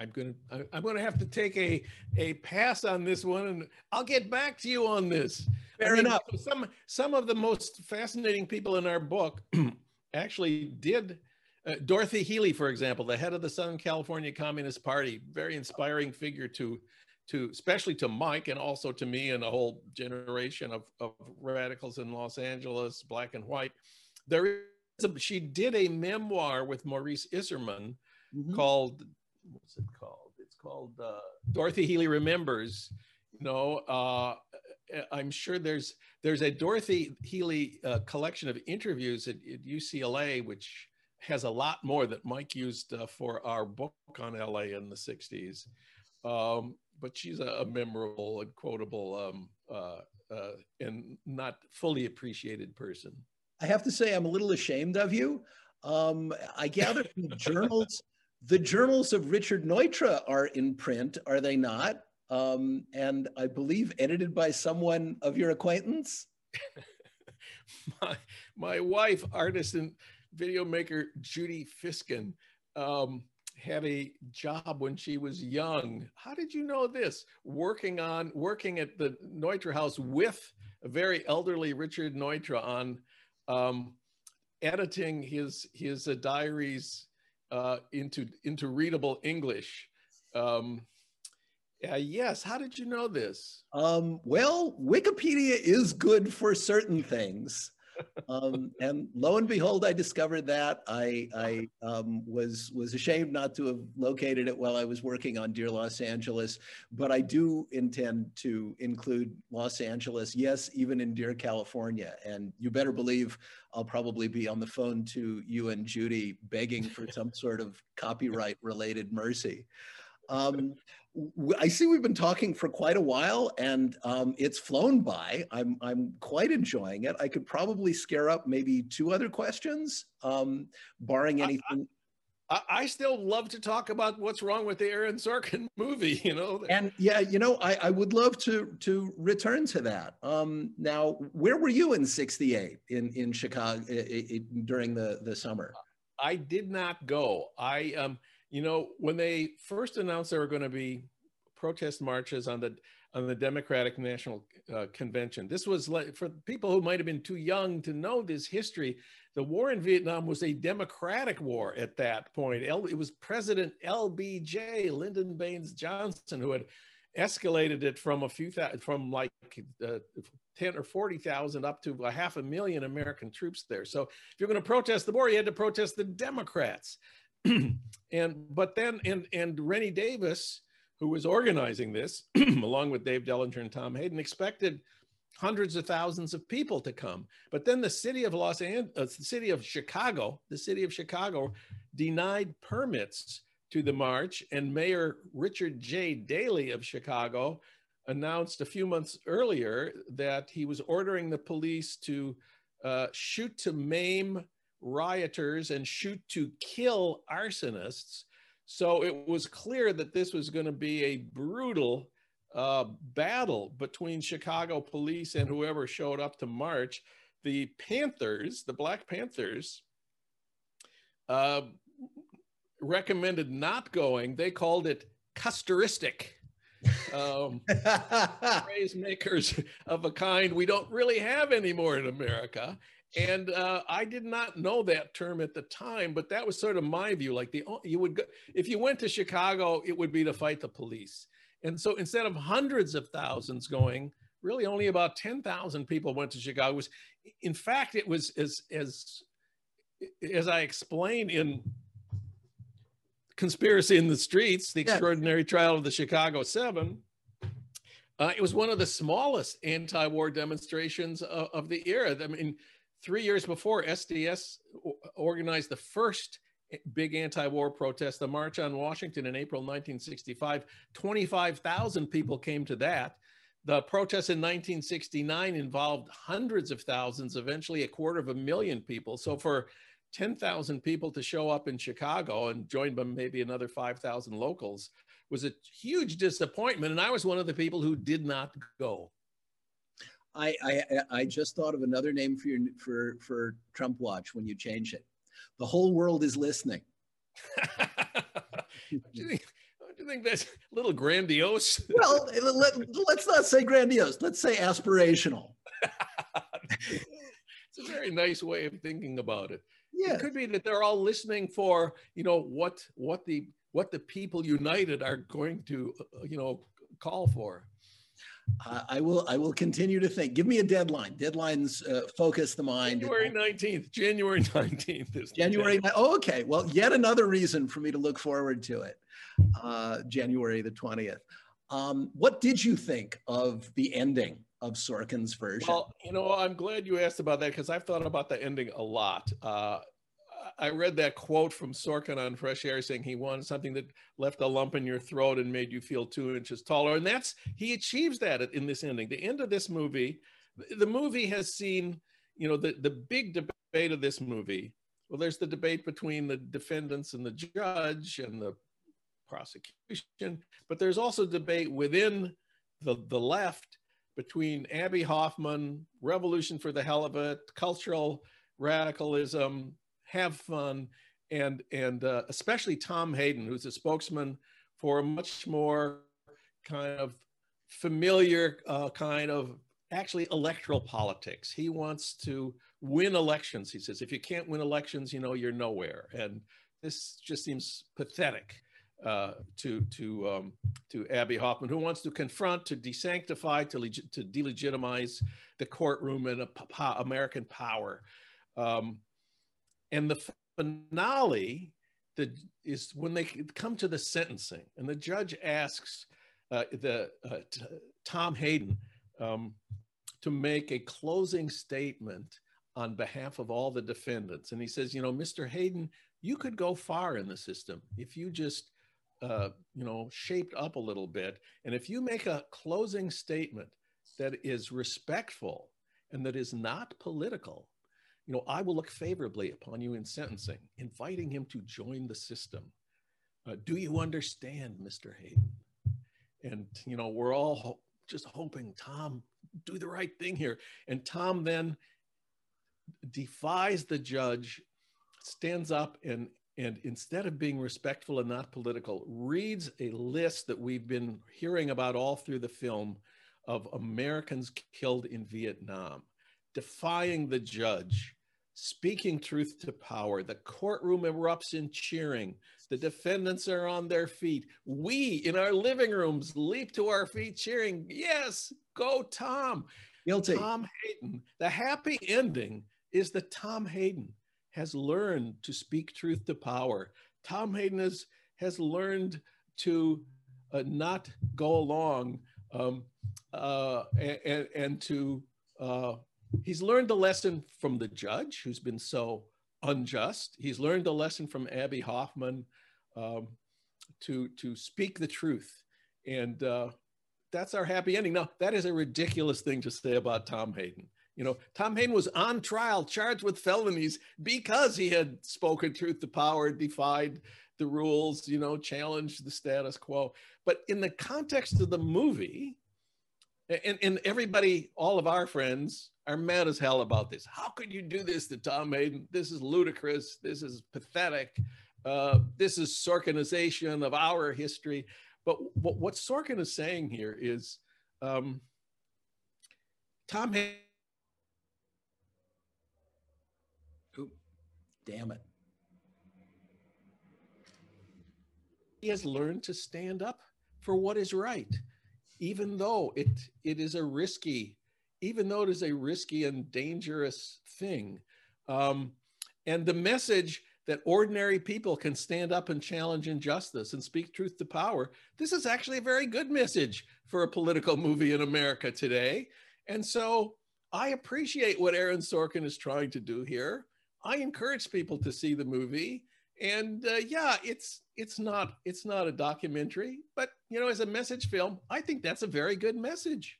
I'm going to I'm going to have to take a a pass on this one and I'll get back to you on this. Fair I mean, enough. Some some of the most fascinating people in our book actually did uh, Dorothy Healey, for example, the head of the Southern California Communist Party, very inspiring figure to, to especially to Mike and also to me and a whole generation of, of radicals in Los Angeles, black and white. There is a, she did a memoir with Maurice Isserman mm-hmm. called, what's it called? It's called uh, Dorothy Healey Remembers. You know, uh, I'm sure there's there's a Dorothy Healey uh, collection of interviews at, at UCLA, which has a lot more that Mike used uh, for our book on LA in the 60s. Um, but she's a, a, memorable and quotable um, uh, uh, and not fully appreciated person. I have to say, I'm a little ashamed of you. Um, I gather the journals, the journals of Richard Neutra are in print, are they not? Um, and I believe edited by someone of your acquaintance. my, my wife, artist and video maker Judy Fiskin um, had a job when she was young. How did you know this? Working on working at the Neutra House with a very elderly Richard Neutra on um, editing his his uh, diaries uh, into into readable English. Um, uh, yes. How did you know this? Um, well, Wikipedia is good for certain things um, and lo and behold, I discovered that. I, I um, was was ashamed not to have located it while I was working on Dear Los Angeles, but I do intend to include Los Angeles, yes, even in Dear California. And you better believe I'll probably be on the phone to you and Judy begging for some sort of copyright related mercy. Um, I see we've been talking for quite a while and um, it's flown by. I'm, I'm quite enjoying it. I could probably scare up maybe two other questions, um, barring anything. I, I, still love to talk about what's wrong with the Aaron Sorkin movie, you know. And yeah, you know, I, I would love to to return to that. Um, now, where were you in '68 in in Chicago during the the summer? I did not go. I um, you know, when they first announced there were going to be protest marches on the on the Democratic National uh, Convention, this was like for people who might have been too young to know this history. The war in Vietnam was a democratic war at that point. it was President LBJ, Lyndon Baines Johnson, who had escalated it from a few thousand, from like uh, 10 or 40,000 up to a half a million American troops there. So if you're going to protest the war, you had to protest the Democrats. and but then and and Rennie Davis, who was organizing this, along with Dave Dellinger and Tom Hayden, expected hundreds of thousands of people to come. But then the city of Los Angeles, uh, the city of Chicago, the city of Chicago denied permits to the march, and Mayor Richard J. Daley of Chicago announced a few months earlier that he was ordering the police to uh, shoot to maim rioters and shoot to kill arsonists. So it was clear that this was going to be a brutal uh, battle between Chicago police and whoever showed up to march. The Panthers, the Black Panthers, uh, recommended not going. They called it custeristic. um, phrase makers of a kind we don't really have anymore in America. And uh, I did not know that term at the time, but that was sort of my view. Like the you would go, if you went to Chicago, it would be to fight the police. And so instead of hundreds of thousands going, really only about 10,000 people went to Chicago. It was, in fact, it was as, as, as I explained in Conspiracy in the Streets, the extraordinary trial of the Chicago Seven, uh, it was one of the smallest anti-war demonstrations of, of, the era. I mean, three years before, SDS organized the first big anti-war protest, the March on Washington in April 1965. 25,000 people came to that. The protests in 1969 involved hundreds of thousands, eventually a quarter of a million people. So for 10,000 people to show up in Chicago and join by maybe another 5,000 locals was a huge disappointment. And I was one of the people who did not go. I, I, I just thought of another name for your for for Trump Watch when you change it. The whole world is listening. do, you think, do you think that's a little grandiose? well, let, let's not say grandiose. Let's say aspirational. it's a very nice way of thinking about it. Yeah. It could be that they're all listening for, you know, what what the what the people united are going to, uh, you know, call for. I will. I will continue to think. Give me a deadline. Deadlines uh, focus the mind. January nineteenth. January nineteenth is January. Oh, okay. Well, yet another reason for me to look forward to it. Uh, January the twentieth. Um, what did you think of the ending of Sorkin's version? Well, you know, I'm glad you asked about that because I've thought about the ending a lot. Uh, I read that quote from Sorkin on Fresh Air saying he wanted something that left a lump in your throat and made you feel two inches taller. And that's, he achieves that in this ending. The end of this movie, the movie has seen, you know, the, the big debate of this movie. Well, there's the debate between the defendants and the judge and the prosecution, but there's also debate within the, the left between Abbie Hoffman, Revolution for the Hell of It, cultural radicalism, have fun, and and uh, especially Tom Hayden, who's a spokesman for a much more kind of familiar uh, kind of actually electoral politics. He wants to win elections. He says, if you can't win elections, you know, you're nowhere. And this just seems pathetic uh, to to um, to Abbie Hoffman, who wants to confront, to desanctify, to, leg- to delegitimize the courtroom and American power. Um, and the finale the, is when they come to the sentencing, and the judge asks uh, the uh, t- Tom Hayden um, to make a closing statement on behalf of all the defendants, and he says, you know, Mr. Hayden, you could go far in the system if you just uh, you know, shaped up a little bit. And if you make a closing statement that is respectful and that is not political, you know, I will look favorably upon you in sentencing, inviting him to join the system. Uh, do you understand, Mr. Hayden? And, you know, we're all ho- just hoping Tom do the right thing here. And Tom then defies the judge, stands up and and instead of being respectful and not political, reads a list that we've been hearing about all through the film of Americans killed in Vietnam, defying the judge, speaking truth to power. The courtroom erupts in cheering. The defendants are on their feet. We in our living rooms leap to our feet cheering, Yes, go Tom. Guilty. Tom Hayden. The happy ending is that Tom Hayden has learned to speak truth to power. Tom Hayden has, has learned to uh, not go along um, uh, and, and to uh, he's learned a lesson from the judge who's been so unjust. He's learned a lesson from Abbie Hoffman um, to to speak the truth, and uh, that's our happy ending. Now that is a ridiculous thing to say about Tom Hayden. You know, Tom Hayden was on trial, charged with felonies because he had spoken truth to power, defied the rules, you know, challenged the status quo. But in the context of the movie, and, and everybody, all of our friends are mad as hell about this. How could you do this to Tom Hayden? This is ludicrous. This is pathetic. Uh, this is Sorkinization of our history. But what, Sorkin is saying here is um, Tom Hayden Damn it. He has learned to stand up for what is right, even though it it is a risky, even though it is a risky and dangerous thing. Um, and the message that ordinary people can stand up and challenge injustice and speak truth to power. This is actually a very good message for a political movie in America today. And so I appreciate what Aaron Sorkin is trying to do here. I encourage people to see the movie. And uh, yeah, it's it's not it's not a documentary, but you know, as a message film, I think that's a very good message.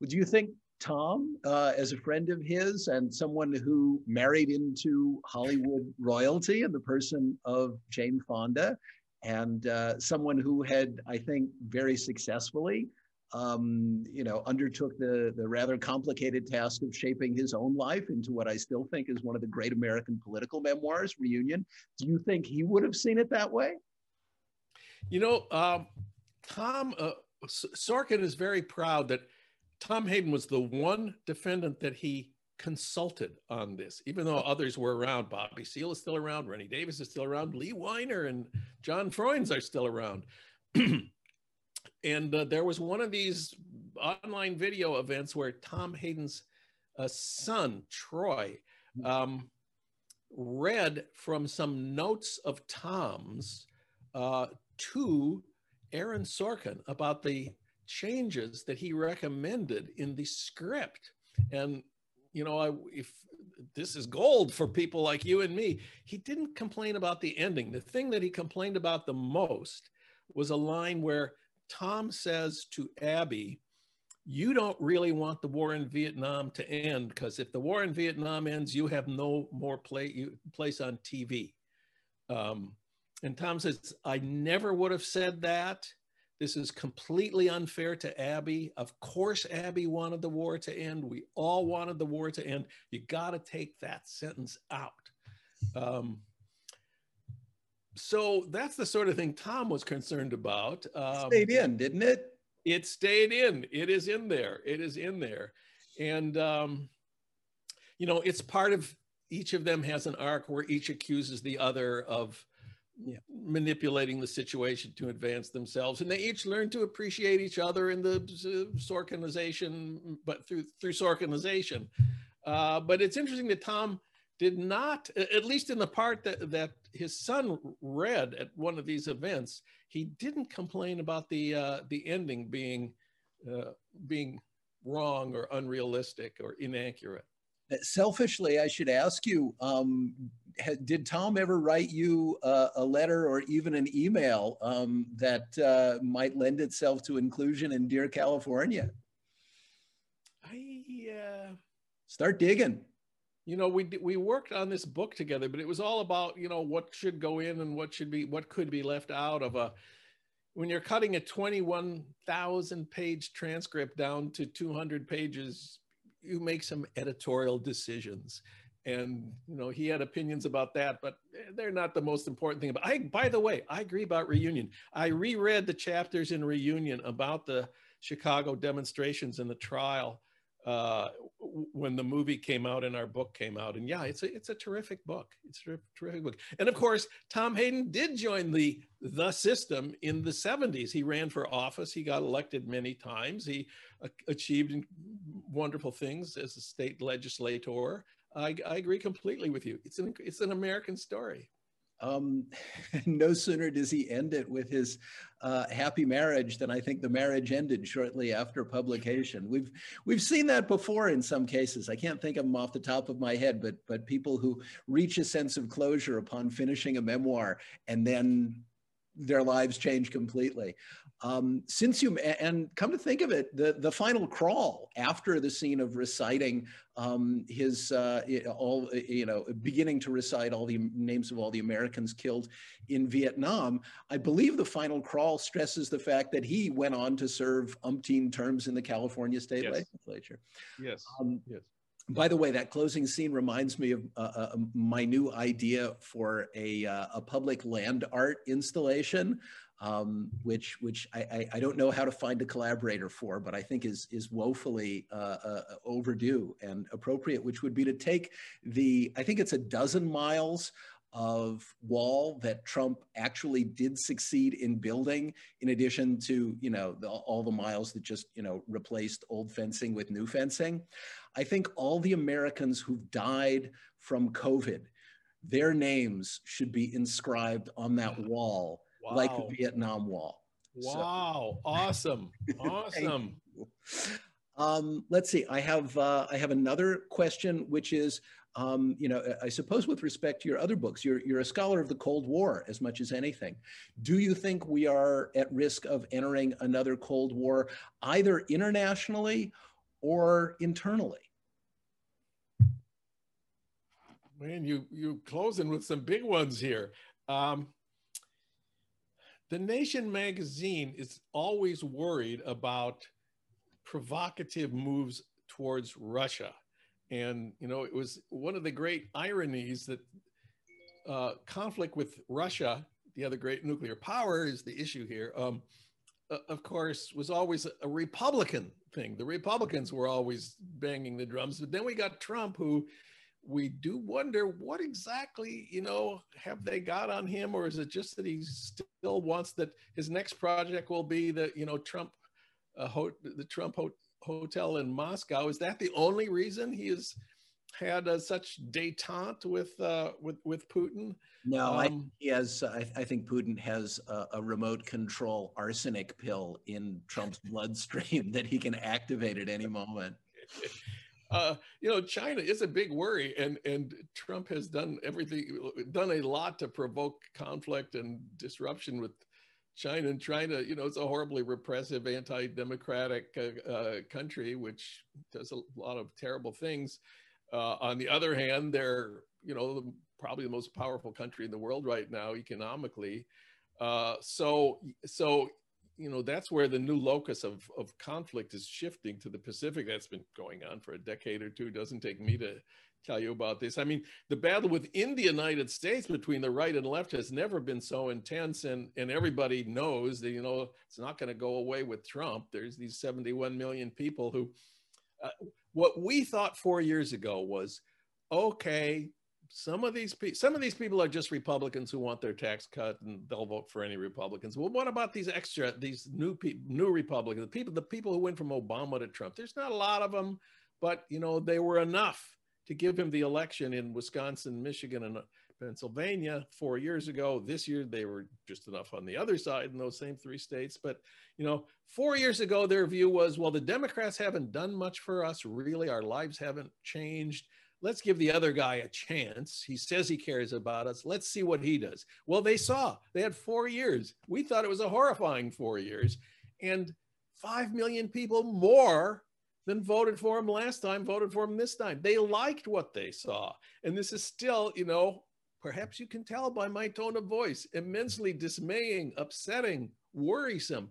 Would you think Tom uh, as a friend of his and someone who married into Hollywood royalty in the person of Jane Fonda, and uh, someone who had, I think, very successfully, um, you know, undertook the the rather complicated task of shaping his own life into what I still think is one of the great American political memoirs, Reunion. Do you think he would have seen it that way? You know, um, Tom uh, Sorkin is very proud that Tom Hayden was the one defendant that he consulted on this, even though others were around. Bobby Seale is still around, Rennie Davis is still around, Lee Weiner and John Froines are still around. and uh, there was one of these online video events where Tom Hayden's uh, son, Troy, um, read from some notes of Tom's uh, to Aaron Sorkin about the changes that he recommended in the script. And, you know, I, if this is gold for people like you and me, he didn't complain about the ending. The thing that he complained about the most was a line where Tom says to Abbie, you don't really want the war in Vietnam to end because if the war in Vietnam ends, you have no more play, you, place on TV. Um, and Tom says, I never would have said that. This is completely unfair to Abbie. Of course, Abbie wanted the war to end. We all wanted the war to end. You got to take that sentence out. Um, so that's the sort of thing Tom was concerned about. Um, stayed in, didn't it? It stayed in. It is in there. It is in there. And, um, you know, it's part of each of them has an arc where each accuses the other of yeah. manipulating the situation to advance themselves. And they each learn to appreciate each other in the uh, Sorkinization, but through through Sorkinization. Uh, but it's interesting that Tom did not, at least in the part that, that his son read at one of these events, he didn't complain about the uh, the ending being uh, being wrong or unrealistic or inaccurate. Selfishly, I should ask you: um, Did Tom ever write you uh, a letter or even an email um, that uh, might lend itself to inclusion in Dear California? I uh, start digging. You know, we we worked on this book together, but it was all about you know what should go in and what should be what could be left out of a when you're cutting a 21,000 page transcript down to 200 pages, you make some editorial decisions. And you know he had opinions about that but they're not the most important thing. But i by the way i agree about reunion. I reread the chapters in reunion about the chicago demonstrations and the trial uh, when the movie came out and our book came out and yeah it's a it's a terrific book it's a terrific book and of course tom hayden did join the the system in the 70s he ran for office he got elected many times he achieved wonderful things as a state legislator. I, I agree completely with you. It's an it's an American story. Um, no sooner does he end it with his uh, happy marriage than I think the marriage ended shortly after publication. We've we've seen that before in some cases. I can't think of them off the top of my head, but but people who reach a sense of closure upon finishing a memoir and then their lives change completely. Um, since you and come to think of it, the the final crawl after the scene of reciting um, his uh, all you know beginning to recite all the names of all the Americans killed in Vietnam, I believe the final crawl stresses the fact that he went on to serve umpteen terms in the California state yes. legislature. Yes. Um, yes. By the way, that closing scene reminds me of uh, uh, my new idea for a, uh, a public land art installation, um, which which I, I, I, don't know how to find a collaborator for, but I think is is woefully uh, uh, overdue and appropriate. Which would be to take the I think it's a dozen miles of wall that Trump actually did succeed in building, in addition to you know the, all the miles that just you know replaced old fencing with new fencing. I think all the Americans who've died from COVID, their names should be inscribed on that wall wow. like the Vietnam Wall. Wow! So. Awesome! Awesome. um, let's see. I have uh, I have another question, which is um, you know, I suppose with respect to your other books, you're, you're a scholar of the Cold War as much as anything. Do you think we are at risk of entering another Cold War, either internationally or internally? Man, you you closing with some big ones here. Um, the Nation magazine is always worried about provocative moves towards Russia and, you know, it was one of the great ironies that uh, conflict with Russia, the other great nuclear power is the issue here, um, of course, was always a Republican thing. The Republicans were always banging the drums. But then we got Trump, who we do wonder what exactly, you know, have they got on him? Or is it just that he still wants that his next project will be the, you know, Trump, uh, ho- the Trump ho- hotel in Moscow. Is that the only reason he has had uh, such détente with uh, with with Putin? No, um, I, he has. I, I, think Putin has a, a, remote control arsenic pill in Trump's bloodstream that he can activate at any moment. Uh, you know, China is a big worry, and and Trump has done everything, done a lot to provoke conflict and disruption with China and China, you know, it's a horribly repressive, anti-democratic uh, uh, country, which does a lot of terrible things. Uh, on the other hand, they're, you know, probably the most powerful country in the world right now economically. Uh, so, so, you know, that's where the new locus of, of conflict is shifting to the Pacific. That's been going on for a decade or two. Doesn't take me to tell you about this. I mean, the battle within the United States between the right and left has never been so intense, and and everybody knows that you know it's not going to go away with Trump. There's these 71 million people who, uh, what we thought four years ago was, okay, some of these people, some of these people are just Republicans who want their tax cut, and they'll vote for any Republicans. Well, what about these extra, these new new Republicans, the people, the people who went from Obama to Trump? There's not a lot of them, but you know they were enough to give him the election in Wisconsin, Michigan, and uh, Pennsylvania four years ago. This year, they were just enough on the other side in those same three states. But, you know, four years ago, their view was, well, the Democrats haven't done much for us. Really, our lives haven't changed. Let's give the other guy a chance. He says he cares about us. Let's see what he does. Well, they saw they had four years. We thought it was a horrifying four years. And 5 million people more than voted for him last time, voted for him this time. They liked what they saw. And this is still, you know, perhaps you can tell by my tone of voice, immensely dismaying, upsetting, worrisome.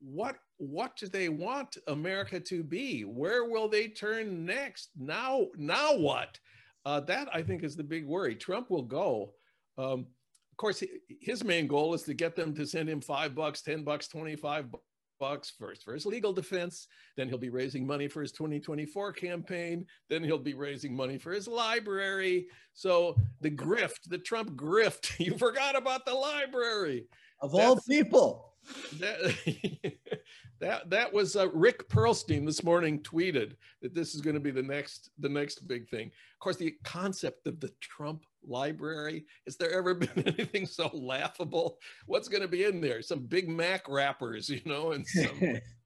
What what do they want America to be? Where will they turn next? Now, now what? Uh, that I think is the big worry. Trump will go. Um, of course, his main goal is to get them to send him five bucks, ten bucks, twenty-five bucks first for his legal defense. Then he'll be raising money for his 2024 campaign. Then he'll be raising money for his library. So the grift, the Trump grift, you forgot about the library. Of all That's, people. That, that, that was uh, Rick Perlstein this morning tweeted that this is going to be the next the next big thing. Of course, the concept of the Trump library. Has there ever been anything so laughable? What's going to be in there? Some Big Mac wrappers, you know, and some.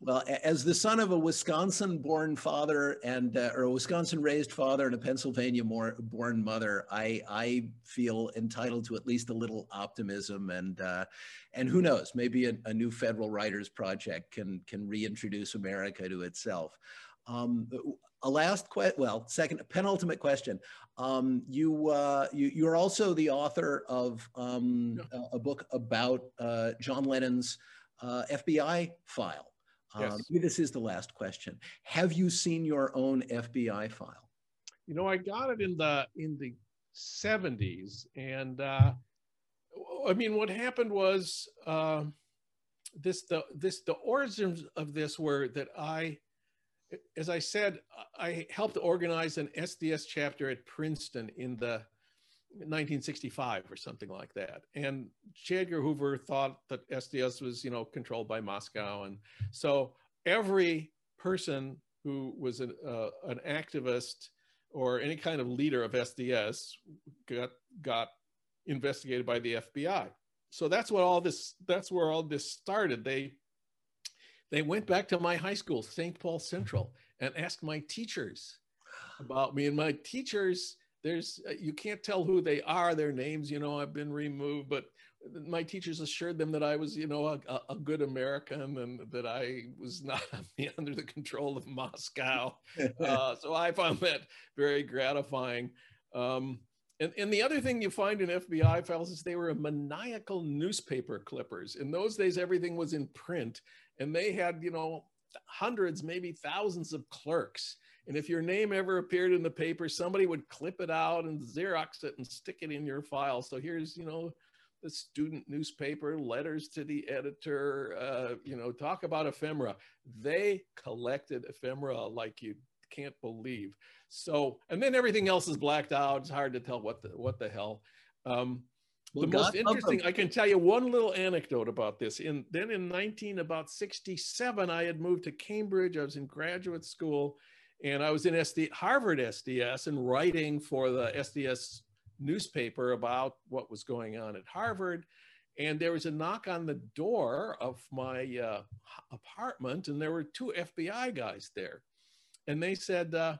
well, as the son of a Wisconsin-born father and uh, or a Wisconsin-raised father and a Pennsylvania-born mother, I I feel entitled to at least a little optimism and uh, and who knows, maybe a, a, new federal writers project can can reintroduce America to itself. Um, a last question, well, second, penultimate question. Um, you, uh, you, you're also the author of um, a, a, book about uh, John Lennon's uh, FBI file. Um, yes. this is the last question. Have you seen your own FBI file? You know, I got it in the in the 70s, and uh, I mean, what happened was uh, this the this the origins of this were that I, as I said, I helped organize an SDS chapter at Princeton in the 1965 or something like that. And. Edgar Hoover thought that SDS was, you know, controlled by Moscow. And so every person who was an, uh, an activist or any kind of leader of SDS got, got investigated by the FBI. So that's what all this, that's where all this started. They, they went back to my high school, St. Paul Central, and asked my teachers about me. And my teachers, there's uh, you can't tell who they are their names you know i've been removed but my teachers assured them that i was you know a, a good american and that i was not under the control of moscow. Uh, so i found that very gratifying. Um, and, and the other thing you find in fbi files is they were maniacal newspaper clippers. In those days everything was in print and they had you know hundreds maybe thousands of clerks and if your name ever appeared in the paper, somebody would clip it out and Xerox it and stick it in your file. So here's, you know, the student newspaper, letters to the editor, uh, you know, talk about ephemera. They collected ephemera like you can't believe. So, and then everything else is blacked out. It's hard to tell what the, what the hell. Um, well, the most interesting, I can tell you one little anecdote about this. In then in 19 about 67, I had moved to Cambridge. I was in graduate school and I was in SD, Harvard SDS and writing for the SDS newspaper about what was going on at Harvard. And there was a knock on the door of my uh, apartment, and there were two FBI guys there. And they said, uh,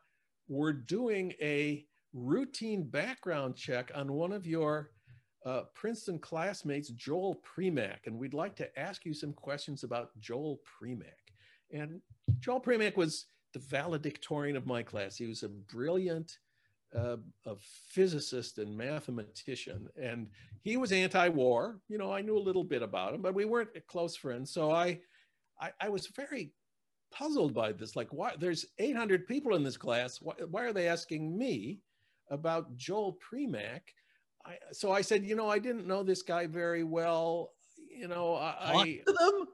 We're doing a routine background check on one of your uh, Princeton classmates, Joel Primack, and we'd like to ask you some questions about Joel Primack. And Joel Primack was the valedictorian of my class. He was a brilliant uh, a physicist and mathematician, and he was anti-war. You know, I knew a little bit about him, but we weren't close friends. So I, I, I was very puzzled by this. Like, why? There's 800 people in this class. Why, why are they asking me about Joel Primack? I, so I said, you know, I didn't know this guy very well. You know, I, Talk to them.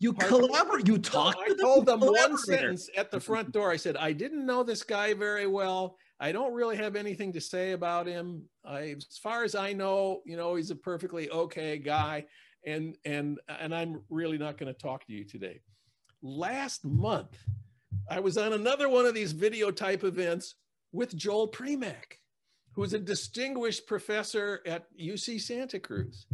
You collaborate. You talk. No, I told them one sentence at the front door. I said, I didn't know this guy very well. I don't really have anything to say about him. I, as far as I know, you know, he's a perfectly okay guy, and and and I'm really not going to talk to you today. Last month, I was on another one of these video type events with Joel Primack, who is a distinguished professor at UC Santa Cruz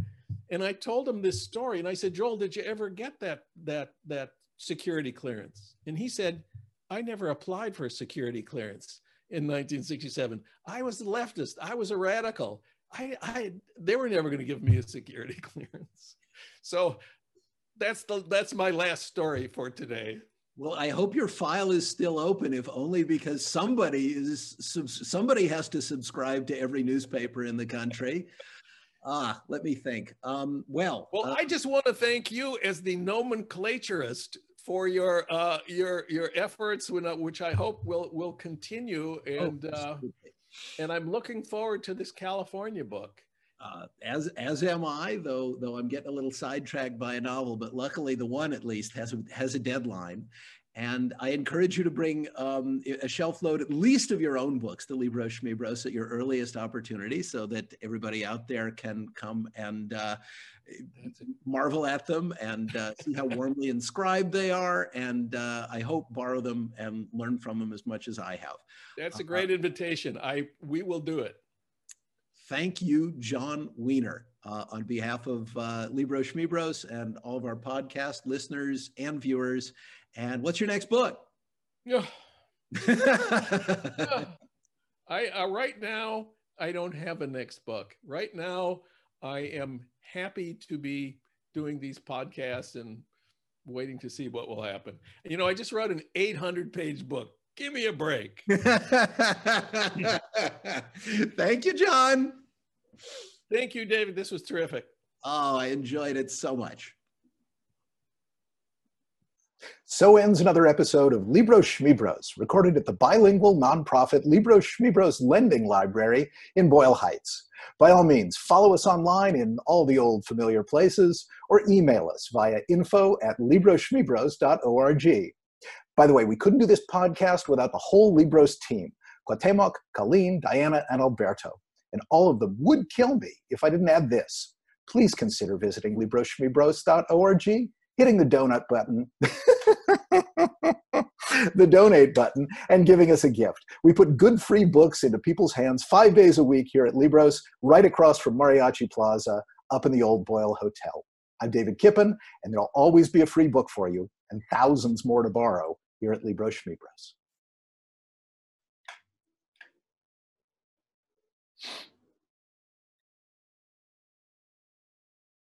and I told him this story, and I said, Joel, did you ever get that that that security clearance? And he said, I never applied for a security clearance in 1967. I was a leftist. I was a radical. I, I they were never going to give me a security clearance. So that's the that's my last story for today. Well, I hope your file is still open, if only because somebody is somebody has to subscribe to every newspaper in the country. Ah, let me think. Um, well, well, uh, I just want to thank you as the nomenclaturist for your uh, your your efforts, which I hope will will continue. Oh, and uh, and I'm looking forward to this California book. Uh, as as am I, though though I'm getting a little sidetracked by a novel, but luckily the one at least has a, has a deadline, and I encourage you to bring um, a shelf load, at least of your own books, the Libro Schmibros, at your earliest opportunity, so that everybody out there can come and uh, marvel at them and uh, see how warmly inscribed they are. And uh, I hope borrow them and learn from them as much as I have. That's a great invitation. I we will do it. Thank you, Jon Wiener. Uh, on behalf of uh, Libro Schmibros and all of our podcast listeners and viewers, and what's your next book? Yeah. yeah. I uh, right now I don't have a next book. Right now I am happy to be doing these podcasts and waiting to see what will happen. You know, I just wrote an 800 page book. Give me a break. Thank you, Jon. Thank you, David. This was terrific. Oh, I enjoyed it so much. So ends another episode of Libros Schmibros, recorded at the bilingual nonprofit Libros Schmibros Lending Library in Boyle Heights. By all means, follow us online in all the old familiar places or email us via info at libroschmibros.org. By the way, we couldn't do this podcast without the whole Libros team Cuauhtemoc, Colleen, Diana, and Alberto. And all of them would kill me if I didn't add this. Please consider visiting libroschmibros.org, hitting the donut button, the donate button, and giving us a gift. We put good free books into people's hands five days a week here at Libros, right across from Mariachi Plaza, up in the old Boyle Hotel. I'm David Kipen, and there'll always be a free book for you and thousands more to borrow here at Libros Schmibros.